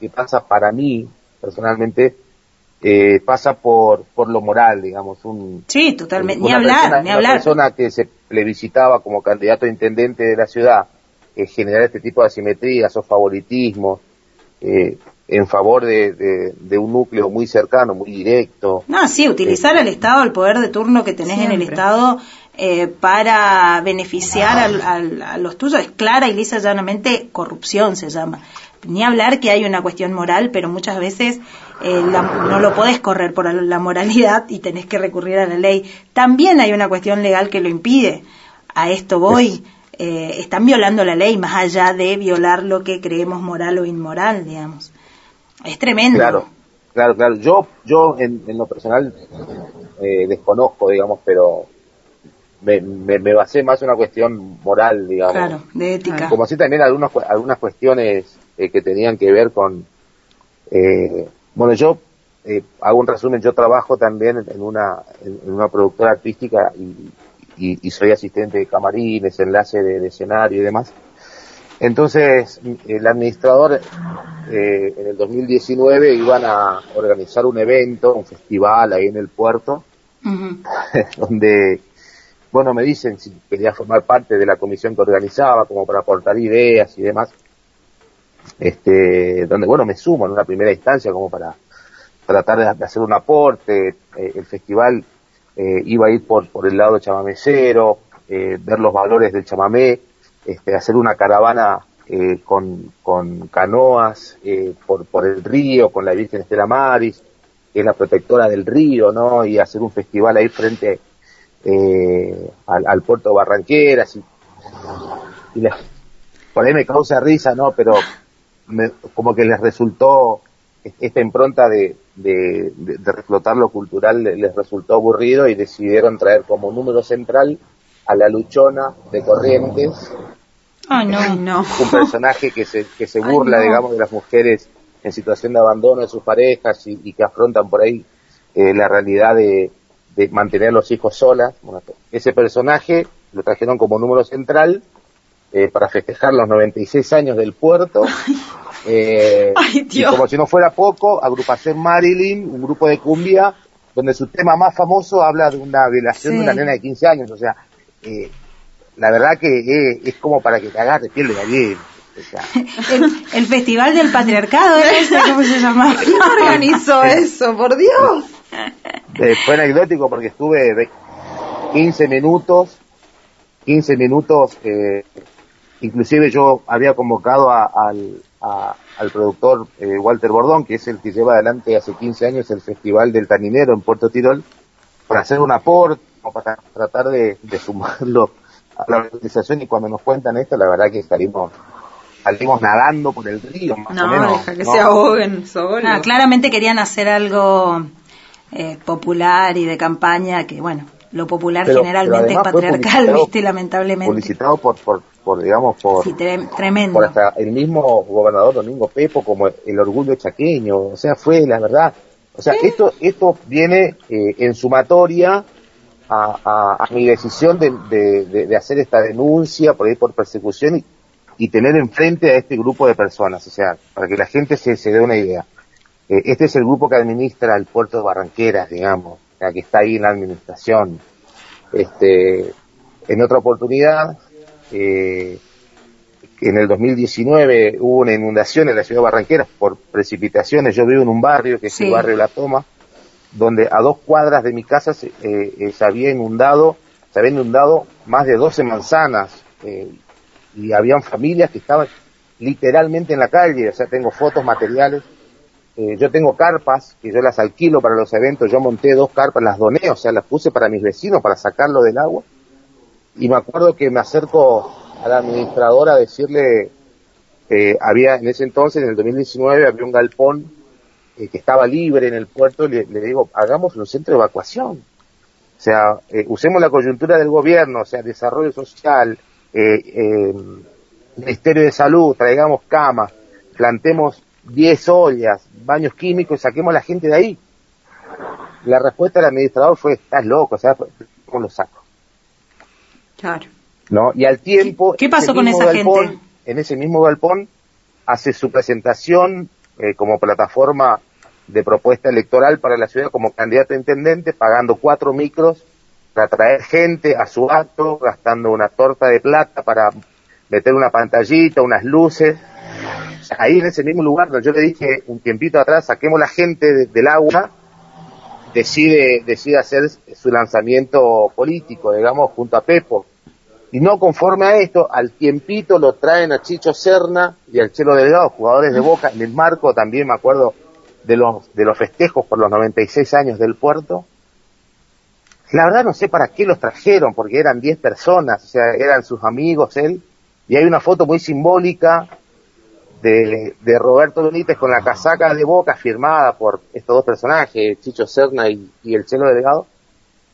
que pasa para mí personalmente eh, pasa por por lo moral, digamos, un sí, totalmente, ni hablar, persona, ni hablar. Una persona que se plebiscitaba como candidato a intendente de la ciudad, eh, generar este tipo de asimetrías o favoritismos, eh, en favor de, de, de, un núcleo muy cercano, muy directo. No, sí, utilizar al Estado, el poder de turno que tenés Siempre. en el Estado eh, para beneficiar al, al, a los tuyos es clara y lisa llanamente corrupción se llama. Ni hablar que hay una cuestión moral, pero muchas veces eh, la, no lo podés correr por la moralidad y tenés que recurrir a la ley. También hay una cuestión legal que lo impide. A esto voy. Eh, están violando la ley más allá de violar lo que creemos moral o inmoral, digamos. Es tremendo. Claro, claro, claro. Yo, yo en, en lo personal eh, desconozco, digamos, pero me, me, me, basé más en una cuestión moral, digamos. Claro, de ética. Como así también algunas, algunas cuestiones eh, que tenían que ver con... Eh, bueno, yo eh, hago un resumen, yo trabajo también en una, en una productora artística y, y, y soy asistente de camarines, enlace de, de escenario y demás. Entonces, el administrador eh, en el 2019 iban a organizar un evento, un festival ahí en el puerto, uh -huh. donde, bueno, me dicen si quería formar parte de la comisión que organizaba, como para aportar ideas y demás. Este, donde, bueno, me sumo en una primera instancia como para, tratar de, de hacer un aporte. Eh, el festival eh, iba a ir por, por el lado chamamecero, eh, ver los valores del chamamé, este, hacer una caravana eh, con, canoas eh, por, por el río, con la Virgen Estela Maris, que es la protectora del río, ¿no? Y hacer un festival ahí frente eh, al, puerto Barranqueras. Y, y les- por ahí me causa risa, ¿no? Pero me- como que les resultó esta impronta de, de, de, de reflotar lo cultural le- les resultó aburrido y decidieron traer como número central a la luchona de Corrientes, Ay, no. Un personaje que se, que se burla, no. digamos, de las mujeres en situación de abandono de sus parejas y, y que afrontan por ahí eh, la realidad de, de mantener a los hijos solas. Bueno, ese personaje lo trajeron como número central eh, para festejar los 96 años del puerto. Eh, Ay, y Dios. como si no fuera poco, agrupación Marilyn, un grupo de cumbia, donde su tema más famoso habla de una violación Sí. de una nena de 15 años. O sea, eh, la verdad que eh, es como para que te agarre piel de gallina. El, el Festival del Patriarcado, ¿era ese? ¿Cómo se llamaba? ¿Quién organizó eso? Por Dios. Eh, fue anecdótico porque estuve ve- 15 minutos, 15 minutos, eh, inclusive yo había convocado a- al, a- al productor eh, Walter Bordón, que es el que lleva adelante hace 15 años el Festival del Taninero en Puerto Tirol, para hacer un aporte, o para tratar de, de sumarlo a la organización y cuando nos cuentan esto, la verdad que salimos, salimos nadando por el río, más o No, menos. deja que ¿no? se ahoguen solos. Ah, claramente querían hacer algo eh, popular y de campaña, que bueno, lo popular Pero- generalmente pero es patriarcal, viste, lamentablemente. Publicitado por, por, por digamos, por, Sí, tre- tremendo. por hasta el mismo gobernador Domingo Pepo como el orgullo chaqueño, o sea, fue la verdad. O sea, esto esto viene eh, en sumatoria a, a- a mi decisión de, de- de- de hacer esta denuncia por ahí por persecución y, y tener enfrente a este grupo de personas, o sea, para que la gente se, se dé una idea. Eh, este es el grupo que administra el puerto de Barranqueras, digamos, o sea, que está ahí en la administración. Este, en otra oportunidad, eh, en el 2019 hubo una inundación en la ciudad de Barranqueras por precipitaciones. Yo vivo en un barrio que es el barrio La Toma, donde a dos cuadras de mi casa se, eh, eh, se había inundado, se había inundado más de 12 manzanas eh, y habían familias que estaban literalmente en la calle. O sea, tengo fotos materiales. Eh, yo tengo carpas que yo las alquilo para los eventos. Yo monté dos carpas, las doné, o sea, las puse para mis vecinos para sacarlo del agua. Y me acuerdo que me acerco a la administradora a decirle, había en ese entonces, en el 2019, había un galpón eh, que estaba libre en el puerto, y le, le digo, hagamos un centro de evacuación. O sea, eh, usemos la coyuntura del gobierno, o sea, desarrollo social, eh, Ministerio de Salud, traigamos camas, plantemos 10 ollas, baños químicos, saquemos a la gente de ahí. La respuesta del administrador fue, estás loco, o sea, ¿cómo lo saco? Claro. ¿no? Y al tiempo... ¿Qué pasó con esa galpón- gente? En ese mismo galpón hace su presentación eh, como plataforma de propuesta electoral para la ciudad como candidato a intendente, pagando cuatro micros para traer gente a su acto, gastando una torta de plata para meter una pantallita, unas luces. Ahí en ese mismo lugar, yo le dije un tiempito atrás, saquemos la gente de- del agua, decide, decide hacer su lanzamiento político, digamos, junto a Pepo. Y no conforme a esto, al tiempito lo traen a Chicho Serna y al Chelo Delgado, jugadores de Boca, en el marco también me acuerdo de los, de los festejos por los 96 años del puerto. La verdad no sé para qué los trajeron, porque eran 10 personas, o sea, eran sus amigos, él. Y hay una foto muy simbólica de, de Roberto Benítez con la casaca de Boca firmada por estos dos personajes, Chicho Serna y, y el Chelo Delgado.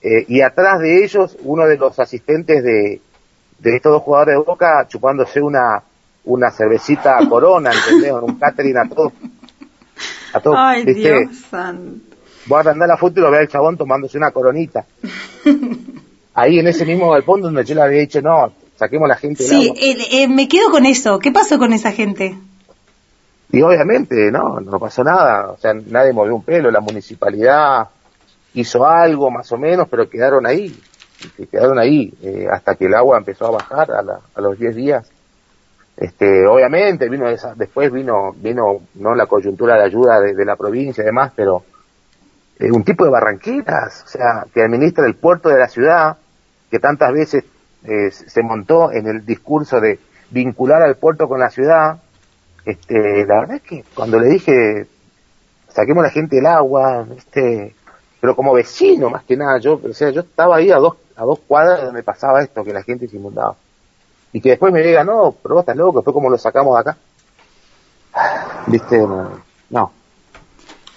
Eh, y atrás de ellos, uno de los asistentes de, de estos dos jugadores de Boca chupándose una, una cervecita corona, ¿entendés? En un catering a todos. A todos, Ay, ¿viste? Dios santo. Voy a andar la foto y lo veo al chabón tomándose una coronita. Ahí en ese mismo galpón donde yo le había dicho, no, saquemos la gente Sí, eh, eh, me quedo con eso. ¿Qué pasó con esa gente? Y obviamente, no, no pasó nada. O sea, nadie movió un pelo. La municipalidad hizo algo más o menos, pero quedaron ahí. Quedaron ahí eh, hasta que el agua empezó a bajar a, la- a los 10 días. Este, obviamente vino esa, después vino, vino, no la coyuntura de ayuda de, la provincia y demás, pero eh, un tipo de barranqueras, o sea, que administra el puerto de la ciudad, que tantas veces eh, se montó en el discurso de vincular al puerto con la ciudad. Este, la verdad es que cuando le dije saquemos la gente del agua, este, pero como vecino más que nada, yo, o sea, yo estaba ahí a dos, a dos cuadras donde pasaba esto, que la gente se inundaba. Y que después me diga, no, pero vos estás loco, fue como lo sacamos de acá. Viste, no.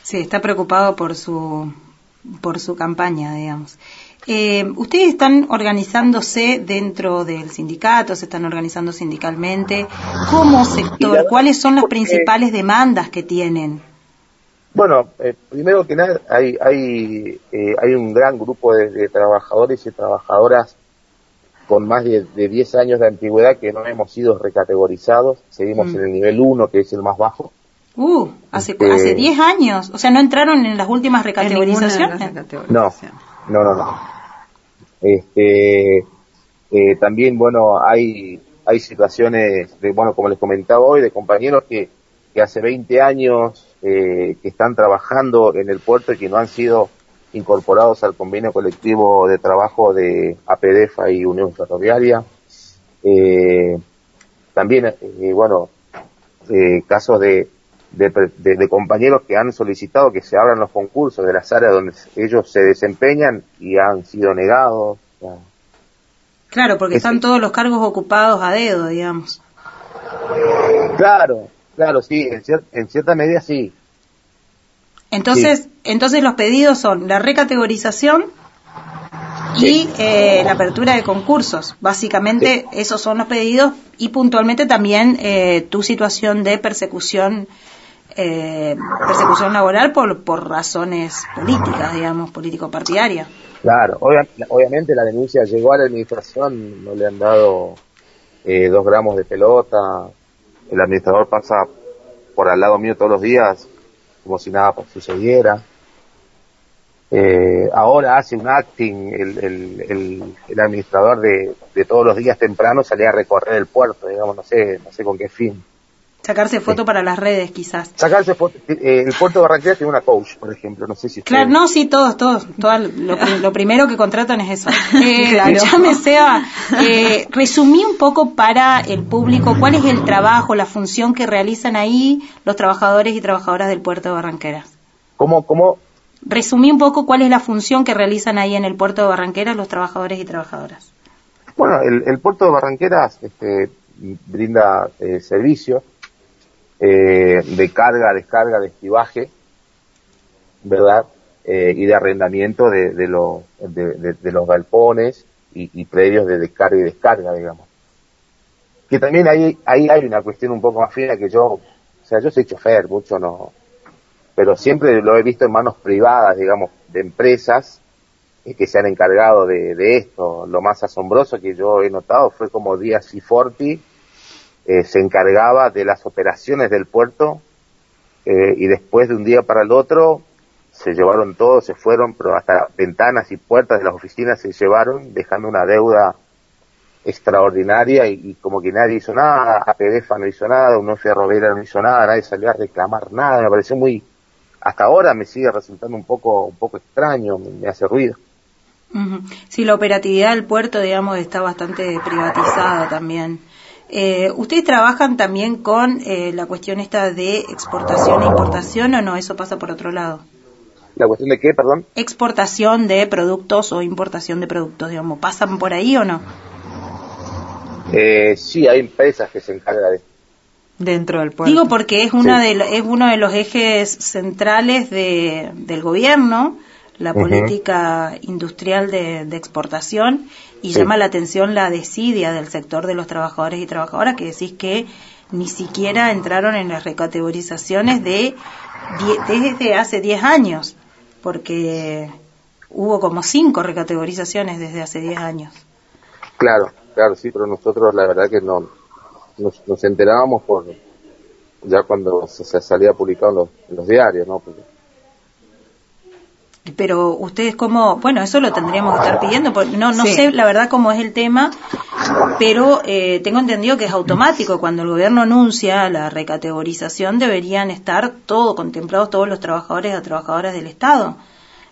Sí, está preocupado por su, por su campaña, digamos. Eh, ¿Ustedes están organizándose dentro del sindicato, se están organizando sindicalmente? ¿Como sector? ¿Cuáles son las principales demandas que tienen? Bueno, eh, primero que nada, hay, hay, eh, hay un gran grupo de, de trabajadores y trabajadoras con más de, de 10 años de antigüedad que no hemos sido recategorizados, seguimos Mm. en el nivel 1, que es el más bajo. Uh, hace, Este- hace 10 años. O sea, ¿no entraron en las últimas recategorizaciones? No, no, no. Este, eh, también, bueno, hay, hay situaciones, de, bueno, como les comentaba hoy, de compañeros que, que hace 20 años eh, que están trabajando en el puerto y que no han sido incorporados al convenio colectivo de trabajo de APDEFA y Unión Ferroviaria. Eh, también, eh, bueno, eh, casos de, de, de- de compañeros que han solicitado que se abran los concursos de las áreas donde ellos se desempeñan y han sido negados. Claro, porque Ese- están todos los cargos ocupados a dedo, digamos. Claro, claro, sí, en, cier- en cierta medida sí. Entonces, entonces los pedidos son la recategorización y eh, la apertura de concursos. Básicamente esos son los pedidos y puntualmente también eh, tu situación de persecución eh, persecución laboral por, por razones políticas, digamos, político-partidarias. Claro, obvia- obviamente la denuncia llegó a la administración, no le han dado eh, dos gramos de pelota, el administrador pasa por al lado mío todos los días como si nada sucediera. Eh, ahora hace un acting, el, el, el, el administrador de, de todos los días temprano salía a recorrer el puerto, digamos, no sé, no sé con qué fin. Sacarse foto para las redes, quizás. Sacarse foto, eh, el puerto de Barranquilla tiene una coach, por ejemplo, no sé si Claro, no, sí, todos, todos. todas- lo, pri- lo primero que contratan es eso. Eh, Claro. Seba, eh, resumí un poco para el público cuál es el trabajo, la función que realizan ahí los trabajadores y trabajadoras del puerto de Barranqueras. ¿Cómo, cómo, Resumí un poco cuál es la función que realizan ahí en el puerto de Barranqueras los trabajadores y trabajadoras. Bueno, el, el puerto de Barranqueras este, brinda eh, servicio eh, de carga, descarga, de estivaje, ¿verdad? Eh, y de arrendamiento de, de, lo- de- de- los galpones y, y predios de descarga y descarga, digamos. Que también ahí, ahí hay una cuestión un poco más fina que yo, o sea, yo soy chofer, mucho no, pero siempre lo he visto en manos privadas, digamos, de empresas eh, que se han encargado de, esto. Lo más asombroso que yo he notado fue como Díaz Ciforti eh, se encargaba de las operaciones del puerto eh, y después de un día para el otro se llevaron todo, se fueron, pero hasta ventanas y puertas de las oficinas se llevaron, dejando una deuda extraordinaria y, como que nadie hizo nada, APDFA no hizo nada, Unión Ferroviaria no hizo nada, nadie salió a reclamar nada, me pareció muy, hasta ahora me sigue resultando un poco, un poco extraño, me, hace ruido. Sí, la operatividad del puerto, digamos, está bastante privatizada también. Eh, ¿Ustedes trabajan también con eh, la cuestión esta de exportación e importación o no? Eso pasa por otro lado. ¿La cuestión de qué, perdón? Exportación de productos o importación de productos, digamos, ¿pasan por ahí o no? Eh, sí, hay empresas que se encargan de Dentro del puerto. Digo porque es una Sí. de es uno de los ejes centrales de, del gobierno, la política industrial de, de exportación y Sí. llama la atención la desidia del sector de los trabajadores y trabajadoras que decís que ni siquiera entraron en las recategorizaciones de desde hace 10 años, porque hubo como cinco recategorizaciones desde hace 10 años. Claro, claro, sí, pero nosotros la verdad que no nos, nos enterábamos por ya cuando se, se salía publicado en los, en los diarios, ¿no? Porque- Pero ustedes cómo, bueno, eso lo tendríamos que estar pidiendo, porque no, no Sí. sé la verdad cómo es el tema, pero eh, tengo entendido que es automático. Cuando el gobierno anuncia la recategorización deberían estar todo contemplados todos los trabajadores y trabajadoras del Estado.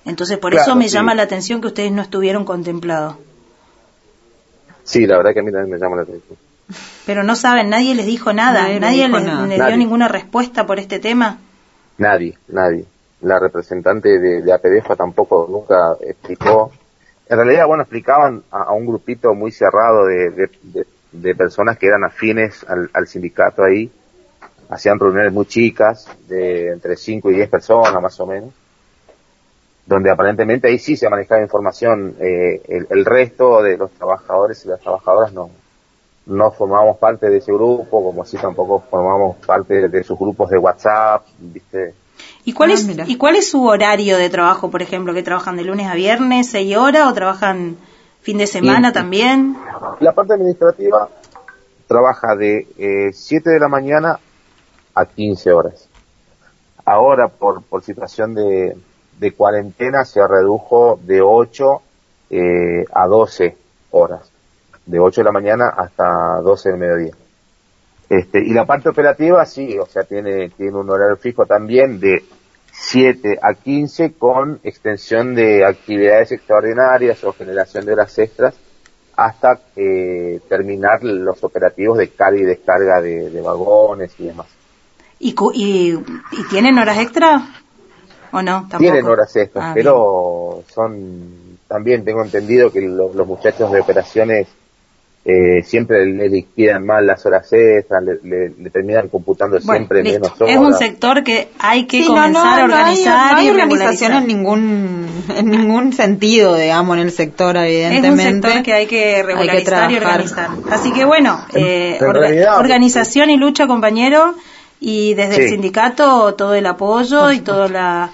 Entonces, por Claro, eso me sí. llama la atención que ustedes no estuvieron contemplados. Sí, la verdad que a mí también me llama la atención. Pero no saben, nadie les dijo nada, Nadie nadie, les dijo les, nada. les dio Nadie. ninguna respuesta por este tema. Nadie, nadie. La representante de, de tampoco nunca explicó. En realidad, bueno, explicaban a, un grupito muy cerrado de, de- personas que eran afines al, sindicato ahí. Hacían reuniones muy chicas, de entre 5 y 10 personas más o menos, donde aparentemente ahí sí se manejaba información. eh, el, el resto de los trabajadores y las trabajadoras no, no formamos parte de ese grupo, como así tampoco formamos parte de sus grupos de WhatsApp, ¿viste? ¿Y cuál, Ah, es, mira. ¿Y cuál es su horario de trabajo, por ejemplo? ¿Que trabajan de lunes a viernes, seis horas, o trabajan fin de semana Sí. también? La parte administrativa trabaja de 7 de la mañana a 15 horas. Ahora, por, por situación de, de cuarentena, se redujo de 8 eh, a 12 horas. De 8 de la mañana hasta 12 del mediodía. Este, y la parte operativa, sí, o sea, tiene, tiene un horario fijo también de 7 a 15 con extensión de actividades extraordinarias o generación de horas extras hasta eh, terminar los operativos de carga y descarga de, de vagones y demás. ¿Y, y, y tienen horas extra? ¿O no? Tampoco. Tienen horas extras, Ah, pero son también tengo entendido que lo- los muchachos de operaciones eh, siempre le liquidan mal las horas extras, le, le- le terminan computando Bueno, siempre listo. menos horas. Es un sector que hay que Sí, comenzar no, a no hay- organizar no hay, y organización en ningún en ningún sentido, digamos, en el sector, Es un evidentemente. sector que hay que regularizar y trabajar. organizar. Así que bueno, eh, en orga- realidad- organización y lucha, compañero, y desde el sindicato todo el apoyo y todas la,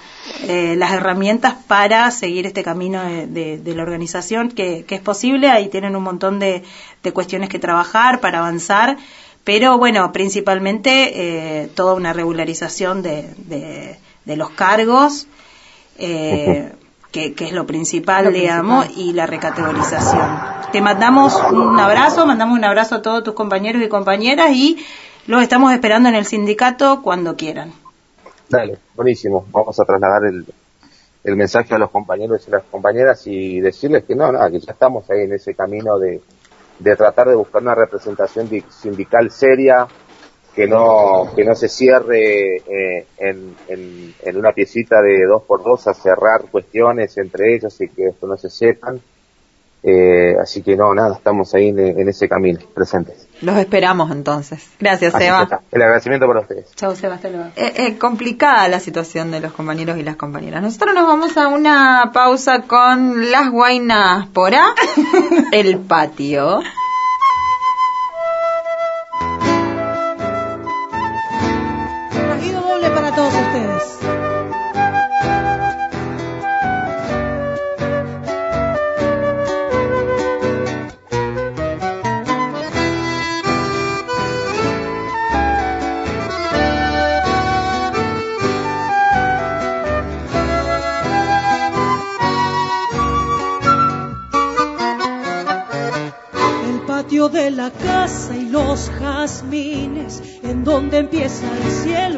eh, las herramientas para seguir este camino de, de- de la organización, que, que es posible. Ahí tienen un montón de, de cuestiones que trabajar para avanzar. Pero bueno, principalmente eh, toda una regularización de, de- de los cargos, eh, que, que es lo principal, Lo digamos, y la recategorización. Te mandamos un abrazo, mandamos un abrazo a todos tus compañeros y compañeras y los estamos esperando en el sindicato cuando quieran. Dale, buenísimo. Vamos a trasladar el, el mensaje a los compañeros y las compañeras y decirles que no, nada, que ya estamos ahí en ese camino de, de tratar de buscar una representación di- sindical seria, que no, que no se cierre eh, en, en, en una piecita de dos por dos a cerrar cuestiones entre ellos y que esto no se sepan. Eh, así que no, nada, estamos ahí en, en ese camino, presentes. Los esperamos entonces. Gracias, Así Seba. El agradecimiento para ustedes. Chau, Sebastián. Eh, eh, complicada la situación de los compañeros y las compañeras. Nosotros nos vamos a una pausa con las guainas por A, el patio. En donde empieza el cielo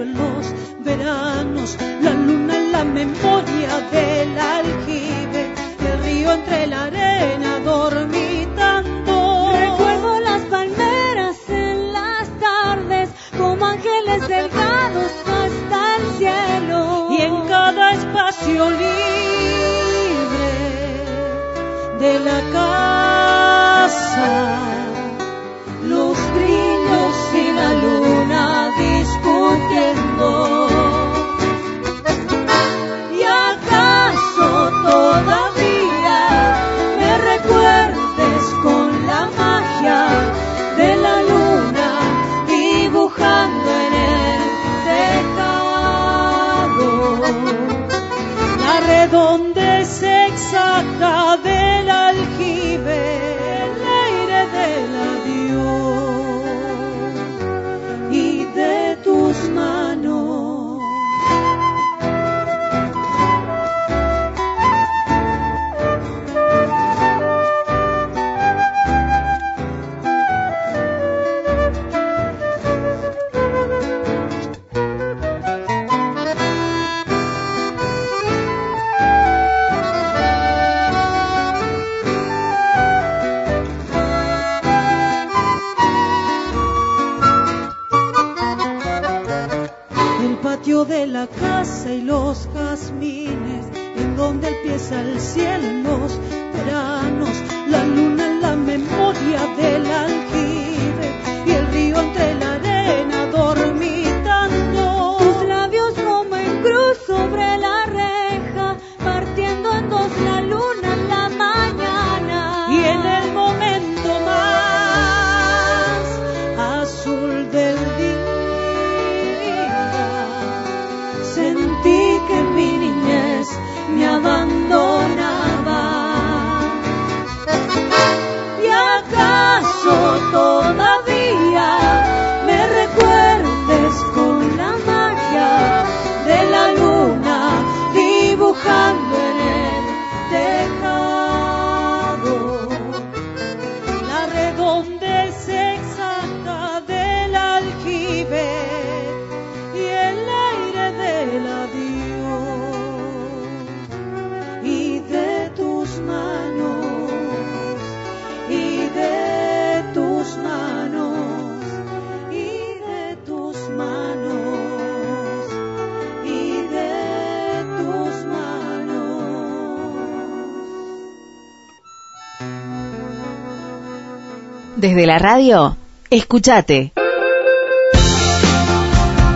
Desde la radio, escuchate.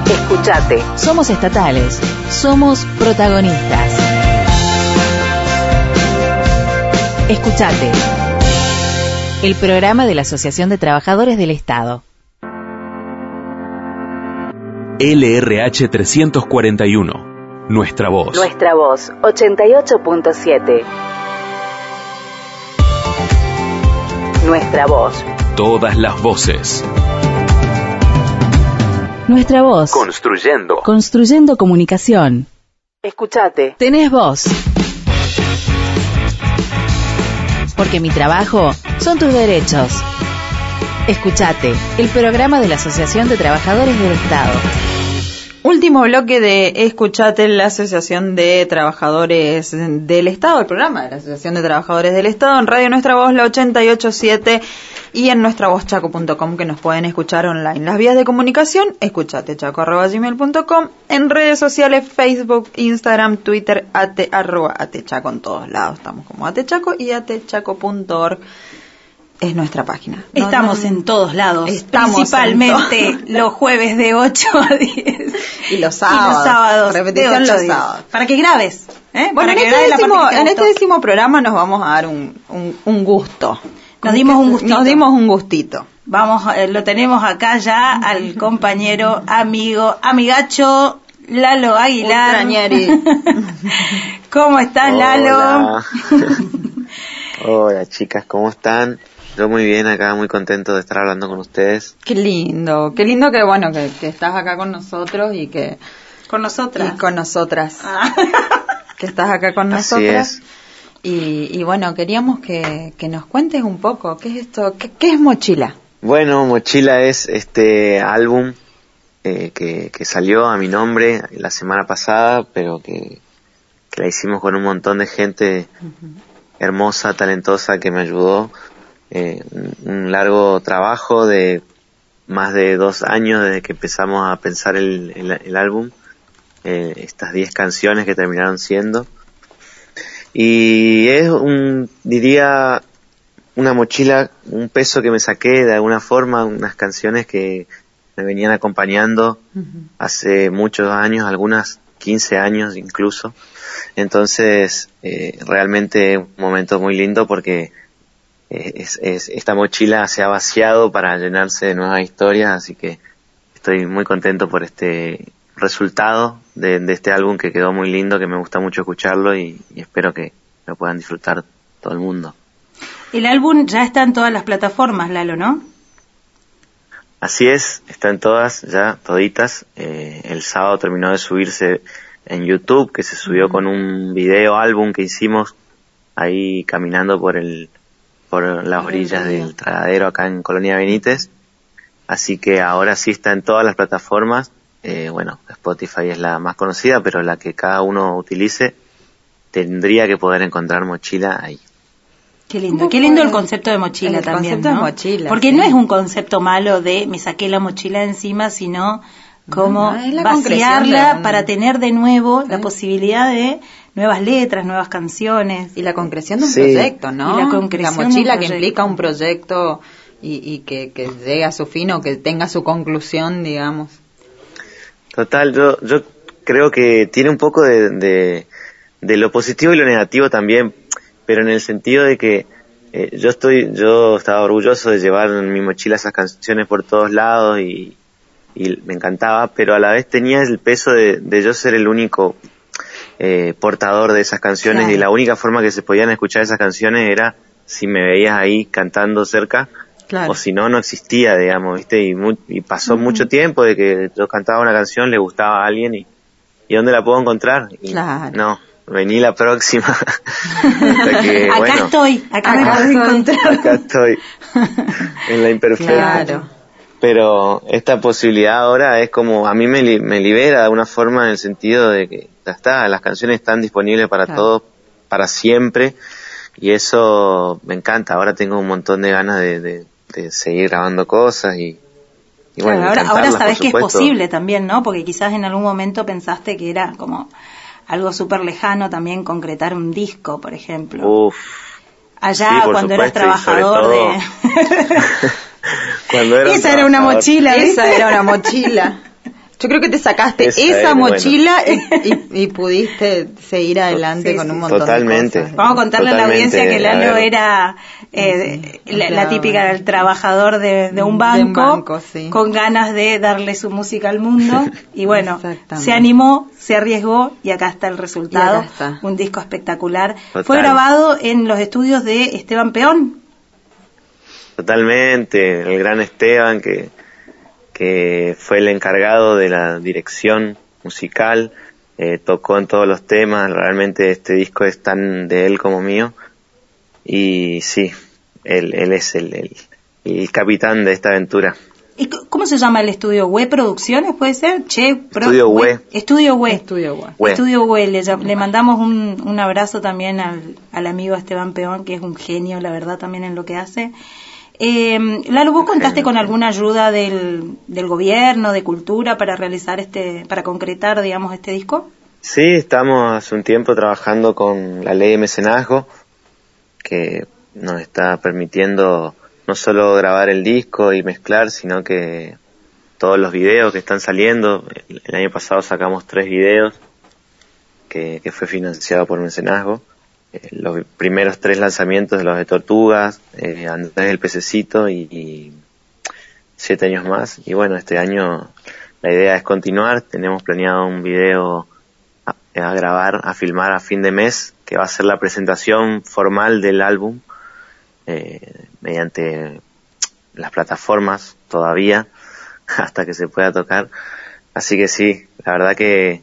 Escuchate. Somos estatales. Somos protagonistas. Escuchate. El programa de la Asociación de Trabajadores del Estado. LRH 341. Nuestra voz. Nuestra voz, 88.7. Nuestra voz. Todas las voces. Nuestra voz. Construyendo. Construyendo comunicación. Escuchate. Tenés voz. Porque mi trabajo son tus derechos. Escuchate, el programa de la Asociación de Trabajadores del Estado. Último bloque de Escuchate la Asociación de Trabajadores del Estado, el programa de la Asociación de Trabajadores del Estado en Radio Nuestra Voz, la 887 y en nuestravozchaco.com que nos pueden escuchar online. Las vías de comunicación, escuchatechaco.gmail.com, en redes sociales, Facebook, Instagram, Twitter, ate, arroba atechaco en todos lados. Estamos como atechaco y atechaco.org es nuestra página. No, Estamos no, en todos lados, Estamos principalmente los jueves de 8 a 10 Y los sábados. y los sábados Repetición de 8 a los 10. sábados. Para que grabes, ¿eh? Bueno, Para en este, décimo, en este décimo programa nos vamos a dar un, un, un- gusto. Nos dimos un gustito. Nos dimos un gustito. Vamos, eh, lo tenemos acá ya al compañero, amigo, amigacho Lalo Aguilar. ¿Cómo estás, Lalo? Hola. Hola chicas, ¿cómo están? Yo muy bien acá, muy contento de estar hablando con ustedes. Qué lindo, qué lindo que bueno que, que estás acá con nosotros y que Con nosotras. y con nosotras, Ah. que estás acá con Así nosotras. es. Y, y bueno, queríamos que, que nos cuentes un poco, ¿qué es esto? ¿Qué, qué es mochila? Bueno, Mochila es este álbum eh, que, que salió a mi nombre la semana pasada, pero que, que la hicimos con un montón de gente hermosa, talentosa que me ayudó. Eh, un, largo trabajo de más de dos años desde que empezamos a pensar el, el, el álbum. Eh, estas diez canciones que terminaron siendo. Y es un, diría, una mochila, un peso que me saqué de alguna forma, unas canciones que me venían acompañando hace muchos años, algunas 15 años incluso. Entonces, eh, realmente un momento muy lindo porque es, es- esta mochila se ha vaciado para llenarse de nuevas historias, así que estoy muy contento por este resultado de, de este álbum que quedó muy lindo, que me gusta mucho escucharlo y, y espero que lo puedan disfrutar todo el mundo. El álbum ya está en todas las plataformas, Lalo, ¿no? Así es, está en todas, ya, toditas. Eh, el sábado terminó de subirse en YouTube, que se subió con un video álbum que hicimos ahí caminando por el, por las orillas del tragadero acá en Colonia Benítez. Así que ahora sí está en todas las plataformas. Eh, bueno, Spotify es la más conocida, pero la que cada uno utilice tendría que poder encontrar mochila ahí. Qué lindo, qué lindo el concepto de mochila El también, concepto de ¿no? mochila, Porque sí. no es un concepto malo de me saqué la mochila encima, sino cómo No, vaciarla para tener de nuevo la posibilidad de nuevas letras, nuevas canciones. Y la concreción de un Sí. proyecto, ¿no? Y la concreción de un mochila que implica un proyecto y, y que, que llegue a su fin o que tenga su conclusión, digamos. Total, yo, yo creo que tiene un poco de, de, de lo positivo y lo negativo también, pero en el sentido de que eh, yo estoy, yo estaba orgulloso de llevar en mi mochila esas canciones por todos lados y, y me encantaba, pero a la vez tenía el peso de, de yo ser el único eh, portador de esas canciones Claro. y la única forma que se podían escuchar esas canciones era si me veías ahí cantando cerca Claro. o si no, no existía, digamos, ¿viste? Y, mu- y pasó mucho tiempo de que yo cantaba una canción, le gustaba a alguien y, ¿y dónde la puedo encontrar? Y Claro. No, vení la próxima. Hasta que, acá bueno, estoy, acá, me Acá encontrar. acá estoy en la imperfecta. Claro. Pero esta posibilidad ahora es como, a mí me, li- me libera de alguna forma en el sentido de que ya está, las canciones están disponibles para Claro. todos, para siempre, y eso me encanta. Ahora tengo un montón de ganas de, de- de seguir grabando cosas y, y bueno, Claro, ahora, sabes que es posible también, ¿no? Porque quizás en algún momento pensaste que era como algo súper lejano también concretar un disco, por ejemplo. Uf, Allá sí, por cuando eras supuesto, trabajador todo- de... cuando era Esa era una mochila, ¿viste? Esa era una mochila. Yo creo que te sacaste Esa esa, era, bueno. mochila y, y- y pudiste seguir adelante Sí, con un montón Totalmente. de cosas. Vamos a contarle a la audiencia que Lalo era eh, la, la típica del trabajador de, de un De un banco, sí. con ganas de darle su música al mundo y bueno, se animó, se arriesgó y acá está el resultado, está. un disco espectacular. Total. Fue grabado en los estudios de Esteban Peón. Totalmente, el gran Esteban que, que fue el encargado de la dirección musical, eh, tocó en todos los temas, realmente este disco es tan de él como mío y sí, él, él es el, el, el capitán de esta aventura. ¿Y ¿Cómo se llama el estudio? ¿We Producciones puede ser? Che, Pro- Estudio We. Estudio We. Estudio Guay. We. Estudio We. Le, le mandamos un, un abrazo también al, al amigo Esteban Peón, que es un genio, la verdad, también en lo que hace. Eh, Lalo, ¿vos contaste con alguna ayuda del, del gobierno, de cultura, para realizar este, para concretar, digamos, este disco? Sí, estamos hace un tiempo trabajando con la ley de mecenazgo, que nos está permitiendo no solo grabar el disco y mezclar, sino que todos los videos que están saliendo. El, año pasado sacamos tres videos que, que fue financiado por mecenazgo. Los primeros tres lanzamientos de los de Tortugas, eh, Andrés del Pececito y, y siete años más. Y bueno, este año la idea es continuar. Tenemos planeado un video a, a grabar, a filmar a fin de mes, que va a ser la presentación formal del álbum eh, mediante las plataformas todavía, hasta que se pueda tocar. Así que sí, la verdad que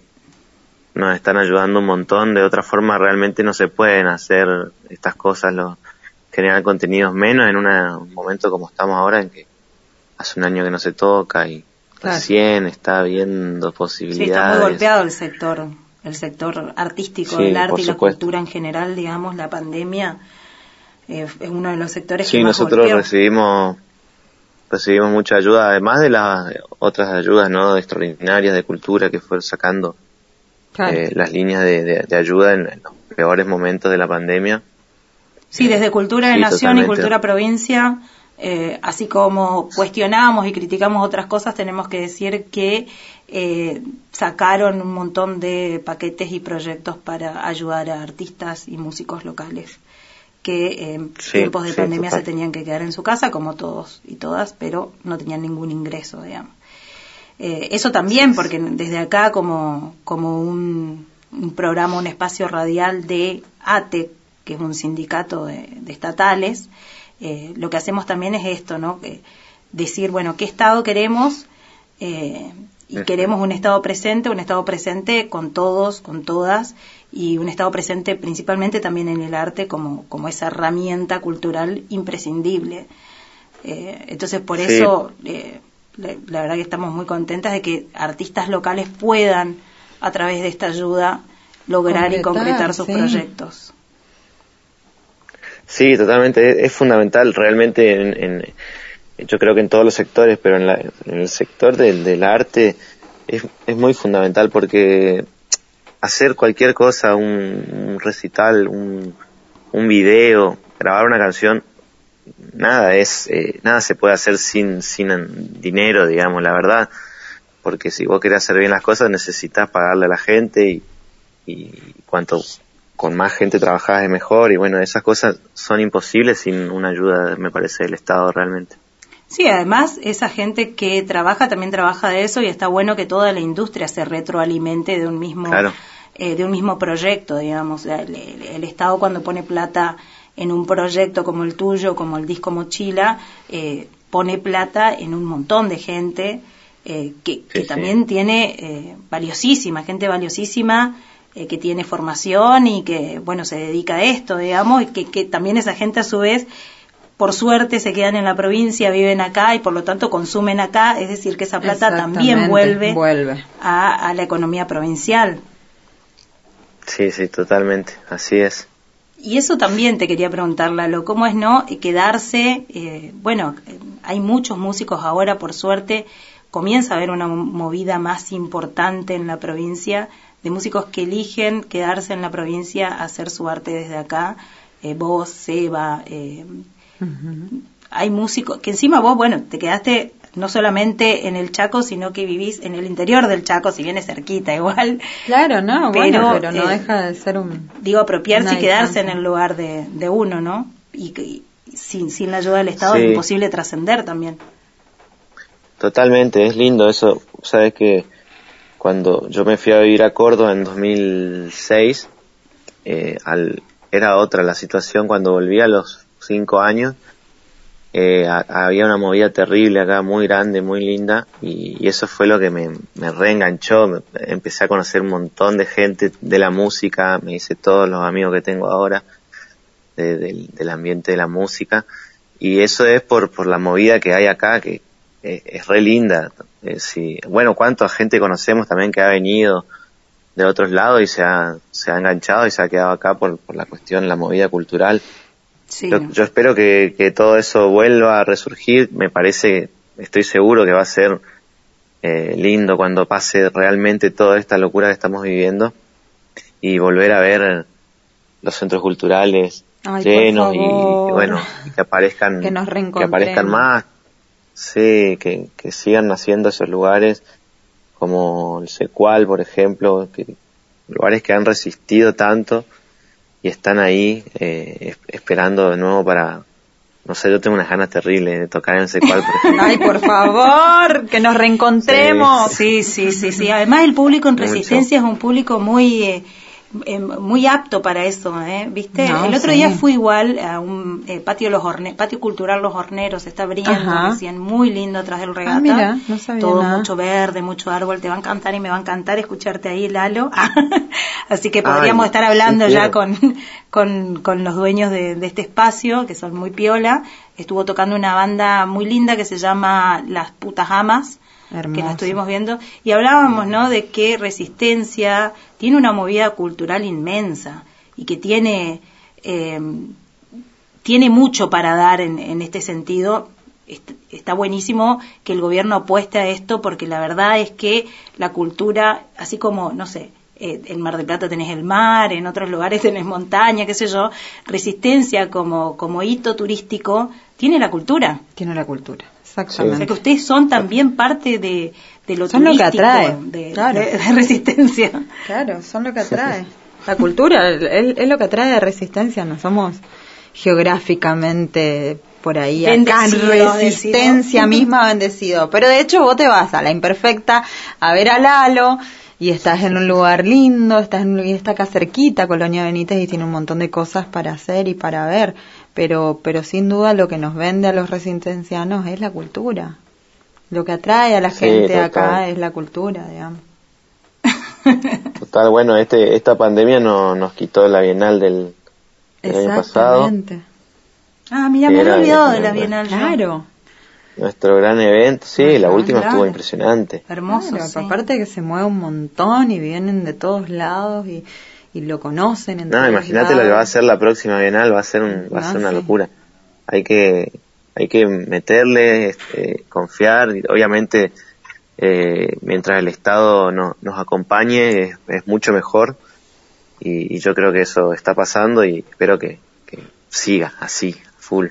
nos están ayudando un montón. De otra forma, realmente no se pueden hacer estas cosas, los, generar contenidos menos en una- un momento como estamos ahora, en que hace un año que no se toca y Claro. recién está viendo Sí, posibilidades. está muy golpeado el sector, el sector artístico Sí, del arte y la cultura en general, digamos, la pandemia eh, es uno de los sectores Sí, que más nosotros golpeó. recibimos recibimos mucha ayuda, además de las otras ayudas no extraordinarias de cultura que fueron sacando Claro. eh, las líneas de, de- de ayuda en, en los peores momentos de la pandemia. Sí, desde Cultura de Sí, Nación y. Cultura Provincia, eh, así como cuestionamos y criticamos otras cosas, tenemos que decir que eh, sacaron un montón de paquetes y proyectos para ayudar a artistas y músicos locales que en Sí, tiempos de sí, pandemia total. se tenían que quedar en su casa, como todos y todas, pero no tenían ningún ingreso, digamos. Eh, eso también, porque desde acá como, como un, un programa, un espacio radial de ATE, que es un sindicato de, de estatales, eh, lo que hacemos también es esto, ¿no? Que decir, bueno, ¿qué Estado queremos? Eh, y queremos un Estado presente, un Estado presente con todos, con todas, y un Estado presente principalmente también en el arte como, como esa herramienta cultural imprescindible. Eh, entonces, por Sí. eso, eh, la, la verdad que estamos muy contentas de que artistas locales puedan, a través de esta ayuda, lograr y Concretar, sus sí. proyectos. Sí, totalmente, es, es fundamental realmente en, en- yo creo que en todos los sectores, pero en, la- en el sector del, del arte es, es muy fundamental porque hacer cualquier cosa, un, un recital, un, un video, grabar una canción, nada es, eh, nada se puede hacer sin, sin dinero, digamos, la verdad. Porque si vos querés hacer bien las cosas necesitas pagarle a la gente y, y cuanto con más gente trabajás es mejor y bueno, esas cosas son imposibles sin una ayuda, me parece, del Estado realmente. Sí, además esa gente que trabaja también trabaja de eso y está bueno que toda la industria se retroalimente de un mismo Claro. eh, de un mismo proyecto, digamos. El, el- el Estado cuando pone plata en un proyecto como el tuyo, como el disco Mochila, eh, pone plata en un montón de gente eh, que, que sí. también tiene eh, valiosísima, gente valiosísima eh, que tiene formación y que, bueno, se dedica a esto, digamos, y que, que también esa gente a su vez por suerte se quedan en la provincia, viven acá y por lo tanto consumen acá, es decir, que esa plata también vuelve, vuelve. A, a la economía provincial. Sí, sí, totalmente, así es. Y eso también te quería preguntar, Lalo, ¿cómo es no quedarse? eh, bueno, hay muchos músicos ahora, por suerte, comienza a haber una mo- movida más importante en la provincia de músicos que eligen quedarse en la provincia a hacer su arte desde acá. Eh, vos, Seba, eh, hay músicos que encima vos, bueno, te quedaste no solamente en el Chaco, sino que vivís en el interior del Chaco, si bien es cerquita igual. Claro, no, bueno, pero no eh, deja de ser un... digo, apropiarse y quedarse distancia. en el lugar de, de uno, ¿no? Y, que- y sin, sin la ayuda del Estado Sí. es imposible trascender también. Totalmente, es lindo eso. Sabes que cuando yo me fui a vivir a Córdoba en 2006, eh, al, era otra la situación cuando volví a los cinco años. Eh, ha- había una movida terrible acá, muy grande, muy linda, y, eso fue lo que me, me reenganchó. Me- empecé a conocer un montón de gente de la música, me hice todos los amigos que tengo ahora de- del, ambiente de la música, y eso es por, por la movida que hay acá, que eh, es re linda. Eh. Bueno, cuánta gente conocemos también que ha venido de otros lados y se ha, se ha enganchado y se ha quedado acá por, por la cuestión, la movida cultural. Sí, Yo, yo espero que, que todo eso vuelva a resurgir. Me parece, estoy seguro que va a ser eh, lindo cuando pase realmente toda esta locura que estamos viviendo y volver a ver los centros culturales Ay, llenos y, bueno, que aparezcan, Que nos que aparezcan más. Sí, que, que sigan naciendo esos lugares como el Secual, por ejemplo, que lugares que han resistido tanto y están ahí eh, es- esperando de nuevo para, no sé, yo tengo unas ganas terribles de tocar en por ejemplo. Ay, por favor, que nos reencontremos. Sí, sí, sí, sí. Además el público en Mucho. Resistencia es un público muy eh, eh, muy apto para eso, ¿eh? ¿Viste? No, el otro sí. día fui igual a un eh, patio los Horne- patio cultural Los Horneros, está abriendo Ajá. recién, muy lindo atrás del regata. Ah, mira, no sabía Todo nada. mucho verde, mucho árbol, te va a encantar y me va a encantar escucharte ahí, Lalo. Así que podríamos Ay, estar hablando sí, ya con, con, con los dueños de, de este espacio, que son muy piola. Estuvo tocando una banda muy linda que se llama Las Putas Amas, que lo estuvimos viendo, y hablábamos, ¿no?, de que Resistencia tiene una movida cultural inmensa y que tiene, eh, tiene mucho para dar en, en este sentido. Est- Está buenísimo que el gobierno apueste a esto porque la verdad es que la cultura, así como, no sé, eh, en Mar del Plata tenés el mar, en otros lugares tenés montaña, qué sé yo, Resistencia como, como hito turístico tiene la cultura. Tiene la cultura, O sea exactamente. que ustedes son también parte de, de lo Son lo que atrae, de, claro. de- de resistencia. Claro, son lo que atrae. La cultura es, es lo que atrae de resistencia, no somos geográficamente por ahí acá Bendecido, resistencia bendecido. misma bendecido. Pero de hecho vos te vas a la imperfecta a ver a Lalo y estás en un lugar lindo, estás en, y está acá cerquita, Colonia Benítez, y tiene un montón de cosas para hacer y para ver. Pero, pero sin duda lo que nos vende a los resistencianos es la cultura. Lo que atrae a la Sí, gente total. acá es la cultura, digamos. Total, bueno, este, esta pandemia no, nos quitó la Bienal del, del año pasado, Exactamente. Ah, mira, me había olvidado de la bien. Bienal. Claro. nuestro gran evento. Sí, la Ajá, última claro. estuvo impresionante. Hermoso. Claro, sí. Aparte que se mueve un montón y vienen de todos lados y, y lo conocen. En No, imagínate lo que va a ser la próxima Bienal, va a ser un, va a ser una locura. Hay que, hay que meterle, este, confiar, obviamente eh, mientras el Estado no- nos acompañe es, es mucho mejor y, y yo creo que eso está pasando y espero que, que siga así, full.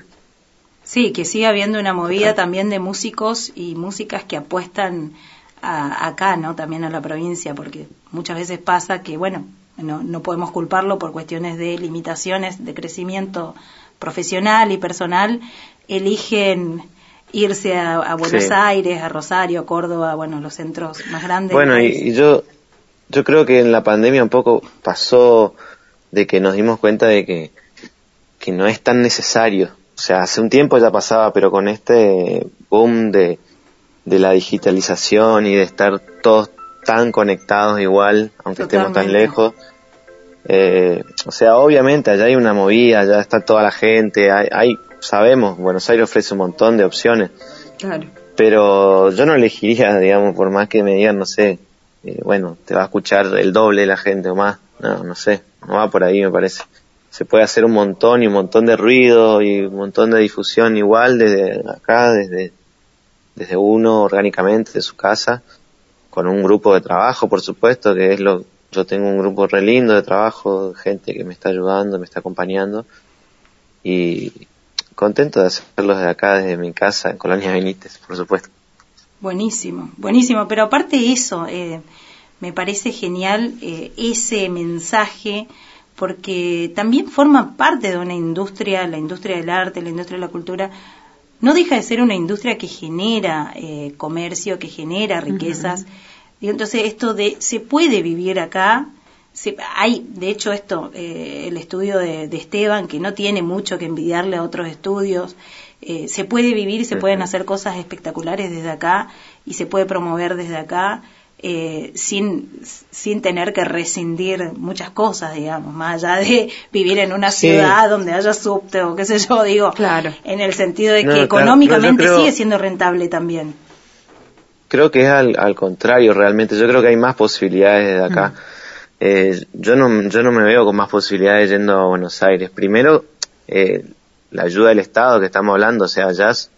Sí, que siga habiendo una movida también de músicos y músicas que apuestan a- acá, ¿no? También a la provincia, porque muchas veces pasa que, bueno, no, no podemos culparlo por cuestiones de limitaciones de crecimiento profesional y personal, eligen irse a, a Buenos Sí. Aires, a Rosario, Córdoba, bueno, los centros más grandes. Bueno, y, y yo, yo creo que en la pandemia un poco pasó de que nos dimos cuenta de que, que no es tan necesario. O sea, hace un tiempo ya pasaba, pero con este boom de, de la digitalización y de estar todos tan conectados igual, aunque estemos tan lejos. Eh, o sea, obviamente allá hay una movida, allá está toda la gente, hay, hay sabemos, Buenos Aires ofrece un montón de opciones Claro. pero yo no elegiría, digamos, por más que me digan, no sé, eh, bueno, te va a escuchar el doble de la gente o más, no, no sé, no va por ahí me parece. Se puede hacer un montón y un montón de ruido y un montón de difusión igual desde acá, desde, desde uno orgánicamente, de su casa, con un grupo de trabajo, por supuesto, que es lo, yo tengo un grupo re lindo de trabajo, gente que me está ayudando, me está acompañando y contento de hacerlo desde acá, desde mi casa, en Colonia Benítez, por supuesto. Buenísimo, buenísimo. Pero aparte de eso, eh, me parece genial eh, ese mensaje porque también forma parte de una industria, la industria del arte, la industria de la cultura, no deja de ser una industria que genera eh, comercio, que genera riquezas. Y entonces esto de se puede vivir acá, se- hay, de hecho, esto, eh, el estudio de, de Esteban, que no tiene mucho que envidiarle a otros estudios, eh, se puede vivir y se pueden hacer cosas espectaculares desde acá y se puede promover desde acá eh, sin, sin tener que rescindir muchas cosas, digamos, más allá de vivir en una Sí. ciudad donde haya subte o qué sé yo, digo, Claro. en el sentido de No, que claro, económicamente no, yo creo- sigue siendo rentable también. Creo que es al, al contrario realmente, yo creo que hay más posibilidades desde acá. Eh, yo no yo no me veo con más posibilidades yendo a Buenos Aires. Primero, eh, la ayuda del Estado que estamos hablando, o sea, ya es-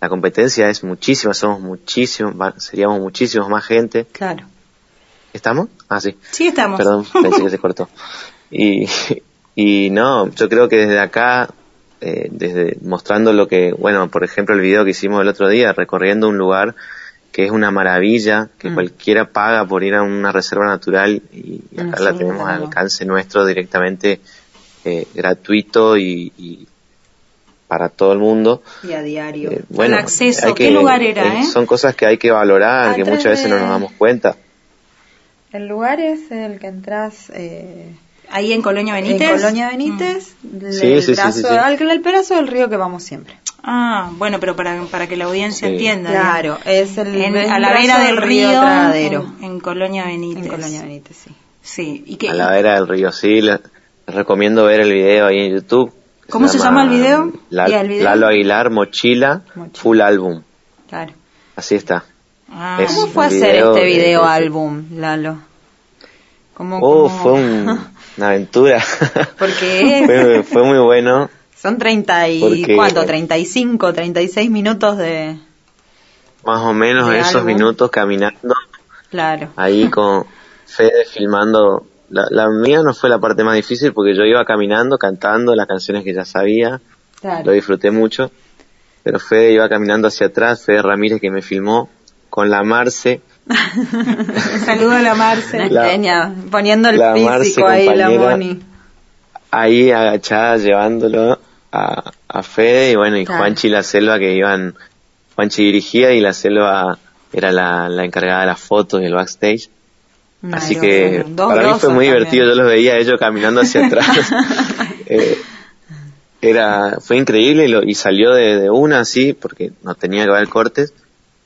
la competencia es muchísima, somos muchísimos, seríamos muchísimos más gente. Claro. ¿Estamos? Ah, sí. Sí, estamos. Perdón, pensé que se cortó. Y, y no, yo creo que desde acá, eh, desde mostrando lo que, bueno, por ejemplo, el video que hicimos el otro día, recorriendo un lugar que es una maravilla, que Mm. cualquiera paga por ir a una reserva natural y Mm, acá la sí, tenemos al alcance nuestro directamente eh, gratuito y, y para todo el mundo. Y a diario. Eh, bueno, El acceso, hay ¿qué lugar era, eh? Son cosas que hay que valorar, Ah, que muchas veces no nos damos cuenta. El lugar es el que entras eh, Ahí en Colonia Benítez. en Colonia Benítez, el, Sí, sí, sí, brazo- sí, sí. al- el pedazo del río que vamos siempre. Ah, bueno, pero para, para que la audiencia Sí. entienda. Claro, es el, En- a la vera del río, Tradero. en, en Colonia Benítez. En Colonia Benítez, sí. Sí, y que, a la vera del río. Sí, les recomiendo ver el video ahí en YouTube. ¿Cómo se llama el video? La- Ya, el video. Lalo Aguilar, Mochila, Mochila. Full Álbum. Claro. Así está. Ah, Es ¿Cómo fue hacer este de- video de- álbum, Lalo? ¿Cómo, Oh, cómo- fue un- una aventura. Porque fue, fue muy bueno. Son 30 y Porque- ¿cuánto? 35, 36 minutos de... Más o menos De esos álbum. minutos caminando Claro. ahí con Fede filmando. La, la mía no fue la parte más difícil porque yo iba caminando, cantando las canciones que ya sabía. Lo Claro. disfruté mucho. Pero Fede iba caminando hacia atrás, Fede Ramírez que me filmó con la Marce. Saludo a la Marce. La- Peña, poniendo el Marce, físico ahí, la. Moni. ahí agachada llevándolo a, a Fede y bueno, y Claro. Juanchi y la Selva que iban, Juanchi dirigía y la Selva era la, la encargada de las fotos y el backstage. Así que dos para mí fue muy también. divertido, yo los veía a ellos caminando hacia atrás. Eh, era, fue increíble y, lo- y salió de, de una así porque no tenía que haber cortes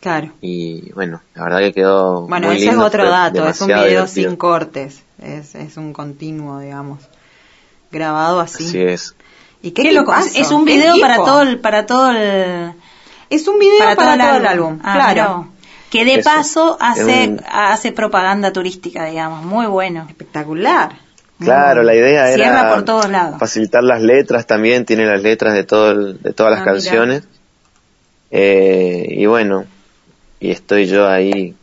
Claro. y bueno, la verdad que quedó Bueno, muy ese lindo, es otro dato, es un video divertido. sin cortes, es, es un continuo, digamos, grabado así. Así es. ¿Y qué, Qué loco, es, tipazo, es un video para todo el, para todo el, Es un video para, todo, el álbum, Ah, claro. Que de Eso. paso hace, un- hace propaganda turística, digamos, muy bueno. Espectacular. Claro, la idea era Cierra por todos lados. facilitar las letras también, tiene las letras de todo el- de todas las Ah, canciones. Eh, y bueno, y estoy yo ahí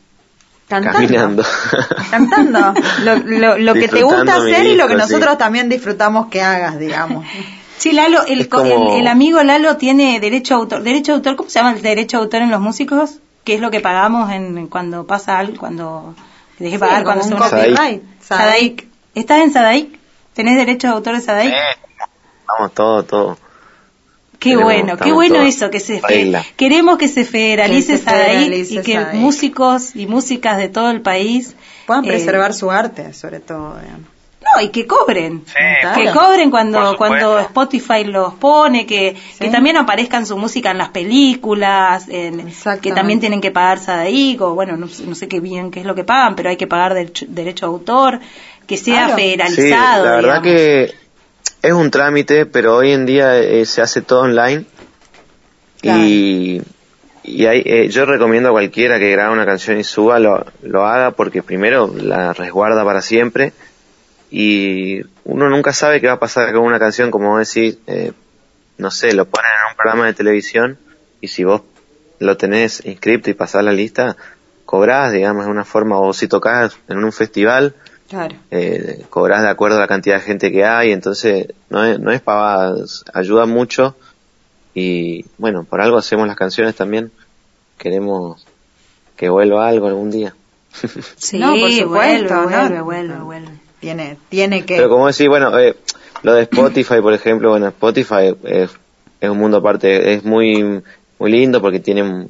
Cantando. caminando. Cantando. Lo, lo, lo que te gusta hacer y lo que sí. nosotros también disfrutamos que hagas, digamos. Sí, Lalo, el, como- el, el amigo Lalo tiene derecho a autor. ¿Derecho a autor? ¿Cómo se llama el derecho a autor en los músicos? ¿Qué es lo que pagamos en cuando pasa algo, cuando dejé Sí, pagar, cuando un se copyright. Sadaic. ¿Estás en Sadaic? ¿Tenés derecho de autor de Sadaic? Vamos, todo, todo. Qué Tenemos- bueno, qué bueno todos eso, que se queremos que se federalice Que se federalice y que músicos y músicas de todo el país Puedan eh, preservar su arte, sobre todo. digamos. No, y que cobren. Que cobren cuando, cuando Spotify los pone, que, que también aparezcan su música en las películas, en, que también tienen que pagar Sadaic, o bueno, no, sé- no sé qué bien qué es lo que pagan, pero hay que pagar derecho, derecho a autor, que sea Claro. Sí, federalizado. la verdad digamos. que es un trámite, pero hoy en día eh, se hace todo online. Claro. Y, y hay, eh, yo recomiendo a cualquiera que grabe una canción y suba, lo, lo haga porque primero la resguarda para siempre y uno nunca sabe qué va a pasar con una canción, como vos decís, eh, no sé, lo ponen en un programa de televisión y si vos lo tenés inscripto y pasás la lista, cobrás, digamos, de una forma, o si tocas en un festival, Claro. eh, cobras de acuerdo a la cantidad de gente que hay, entonces no es, no es pavada, es- ayuda mucho y bueno, por algo hacemos las canciones también, queremos que vuelva algo algún día. Sí, No, por supuesto, vuelve, ¿no? vuelve, vuelve, vuelve. Tiene, tiene que. Pero como decís, bueno, eh, lo de Spotify, por ejemplo, bueno, Spotify es, un mundo aparte, es muy, muy lindo porque tiene,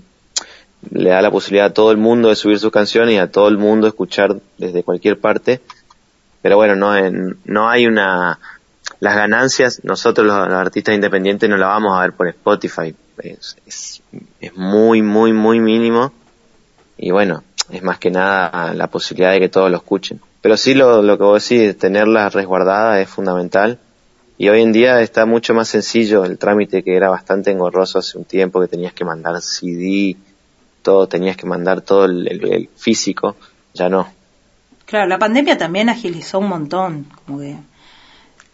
le da la posibilidad a todo el mundo de subir sus canciones y a todo el mundo escuchar desde cualquier parte. Pero bueno, no, no hay una, las ganancias, nosotros los, artistas independientes no la vamos a ver por Spotify. Es, es muy, muy, muy mínimo. Y bueno, es más que nada la posibilidad de que todos lo escuchen. Pero sí lo, lo que vos decís, tenerla resguardada es fundamental. Y hoy en día está mucho más sencillo el trámite que era bastante engorroso hace un tiempo, que tenías que mandar CD, todo, tenías que mandar todo el, el- el físico, ya no. Claro, la pandemia también agilizó un montón, como que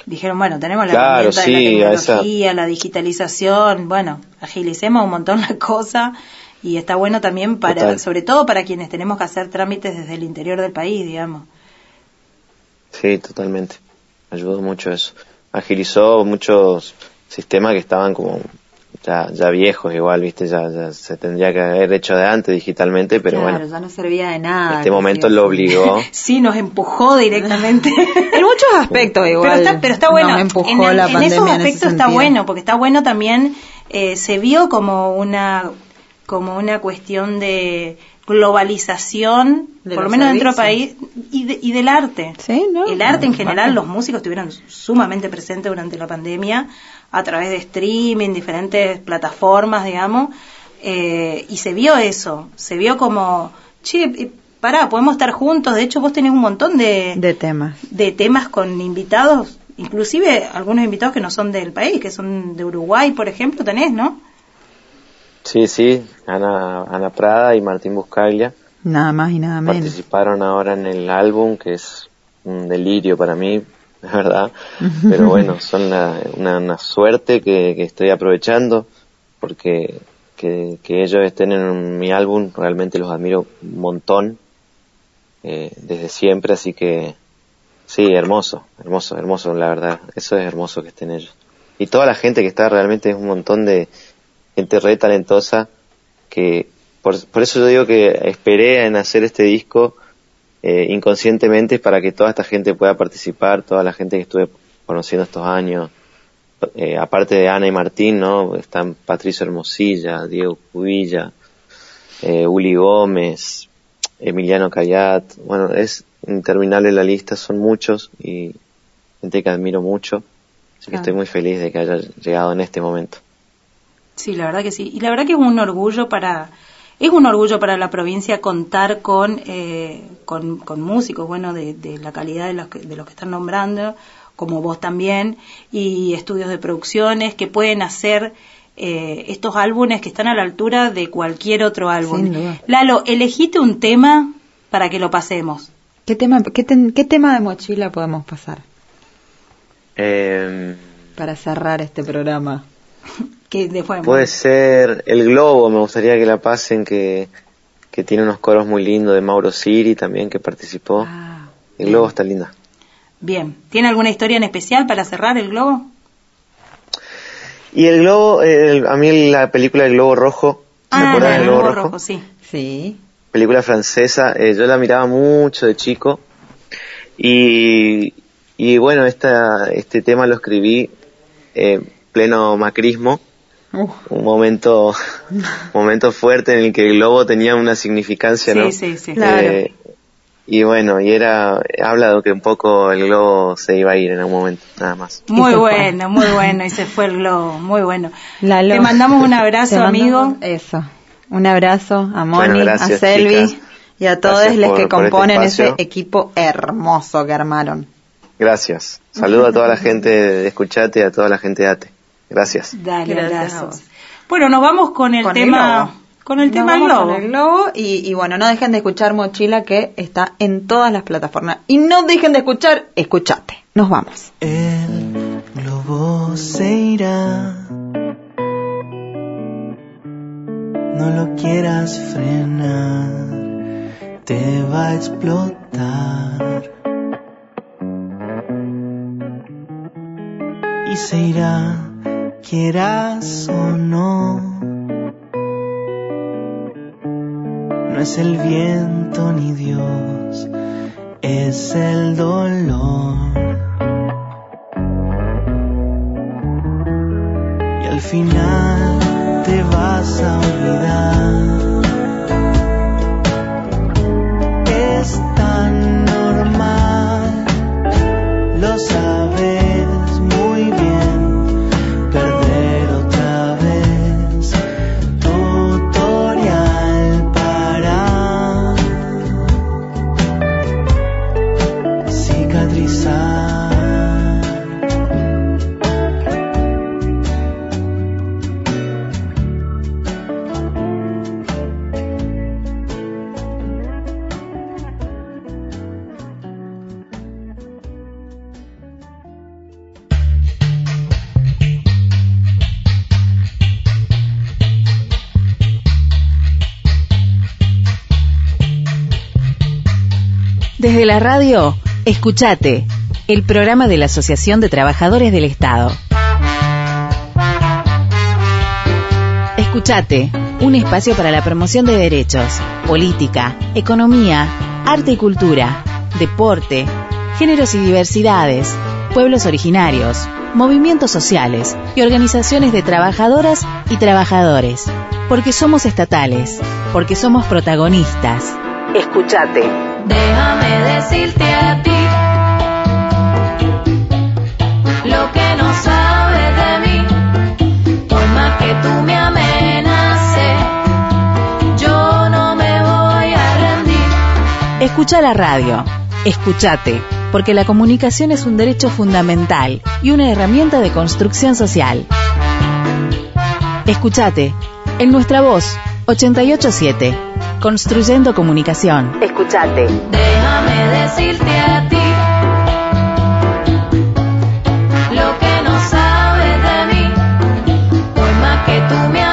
dijeron, bueno, tenemos la Claro, herramienta sí, de la esa- tecnología, la digitalización, bueno, agilicemos un montón la cosa y está bueno también para, Total. sobre todo para quienes tenemos que hacer trámites desde el interior del país, digamos. Sí, totalmente. Ayudó mucho eso. Agilizó muchos sistemas que estaban como ya, ya viejos igual, viste, ya, ya se tendría que haber hecho de antes digitalmente, pero claro, bueno, ya no servía de nada. este momento lo obligó. Sí, nos empujó directamente. En muchos aspectos igual. pero está, pero está bueno. nos empujó en, el- la en pandemia esos en ese aspectos está bueno, porque está bueno también, eh, se vio como una, como una cuestión de globalización, De por lo menos dentro del país, y, de- y del arte. Sí, ¿no? El arte en general, los músicos estuvieron sumamente presentes durante la pandemia a través de streaming, diferentes plataformas, digamos, eh, y se vio eso, se vio como, che, eh, pará, podemos estar juntos, de hecho vos tenés un montón de, De temas. de temas con invitados, inclusive algunos invitados que no son del país, que son de Uruguay, por ejemplo, tenés, ¿no? Sí, sí, Ana, Ana Prada y Martín Buscaglia Nada más y nada menos. participaron ahora en el álbum, que es un delirio para mí, la verdad. Pero bueno, son la- una, una suerte que, que estoy aprovechando, porque que, que ellos estén en mi álbum, realmente los admiro un montón, eh, desde siempre, así que sí, hermoso, hermoso, hermoso, la verdad. Eso es hermoso que estén ellos. Y toda la gente que está realmente es un montón de gente re talentosa que por, por eso yo digo que esperé en hacer este disco eh, inconscientemente para que toda esta gente pueda participar, toda la gente que estuve conociendo estos años, eh, aparte de Ana y Martín, ¿no? Están Patricio Hermosilla, Diego Cubilla, eh, Uli Gómez, Emiliano Cayat, bueno, es interminable la lista, son muchos y gente que admiro mucho, así que estoy muy feliz de que haya llegado en este momento. Sí, la verdad que sí. Y la verdad que es un orgullo para es un orgullo para la provincia contar con eh, con, con músicos, bueno, de, de la calidad de los que, de los que están nombrando, como vos también, y estudios de producciones que pueden hacer eh, estos álbumes que están a la altura de cualquier otro álbum. Sin duda. Lalo, elegite un tema para que lo pasemos. ¿Qué tema, qué, ten- qué tema de mochila podemos pasar Eh, para cerrar este programa? Que después Puede ser el globo, me gustaría que la pasen, que, que tiene unos coros muy lindos de Mauro Siri también que participó. Ah, el globo está linda. bien. ¿Tiene alguna historia en especial para cerrar el globo? Y el globo, el- a mí la película El Globo Rojo, ¿se Ah, acuerdan del globo Globo rojo, Rojo? sí. Sí. Película francesa, eh, yo la miraba mucho de chico y, y bueno, esta, este tema lo escribí eh, pleno macrismo, Un momento, momento fuerte en el que el globo tenía una significancia, Sí, ¿no? sí, sí. Claro. Eh, y bueno, y era, habla de que un poco el globo se iba a ir en algún momento, nada más. Muy fue. bueno, muy bueno. Y se fue el globo, muy bueno. Lalo. Te mandamos un abrazo, amigo. Eso. Un abrazo a Moni, Bueno, gracias, a Selvi chicas. y a todos los que este componen ese equipo hermoso que armaron. Gracias. Saludo a toda la gente de Escuchate y a toda la gente de ATE. Gracias. Dale, Gracias abrazos. Bueno, nos vamos con el Con el tema. globo. con el Nos tema del vamos globo. con el globo y, y bueno, no dejen de escuchar Mochila que está en todas las plataformas. Y no dejen de escuchar, escuchate. Nos vamos. El globo se irá. No lo quieras frenar, te va a explotar. Y se irá, quieras o no. No es el viento ni Dios, es el dolor. y al final te vas a olvidar. La radio, escuchate, el programa de la Asociación de Trabajadores del Estado. Escuchate, un espacio para la promoción de derechos, política, economía, arte y cultura, deporte, géneros y diversidades, pueblos originarios, movimientos sociales y organizaciones de trabajadoras y trabajadores. Porque somos estatales, porque somos protagonistas. Escuchate. Déjame decirte a ti lo que no sabes de mí. Por más que tú me amenaces, yo no me voy a rendir. Escucha la radio. Escuchate, porque la comunicación es un derecho fundamental y una herramienta de construcción social. Escuchate, en nuestra voz, 887, Construyendo comunicación. Escuchate. Déjame decirte a ti. Lo que no sabes de mí, por más que tú me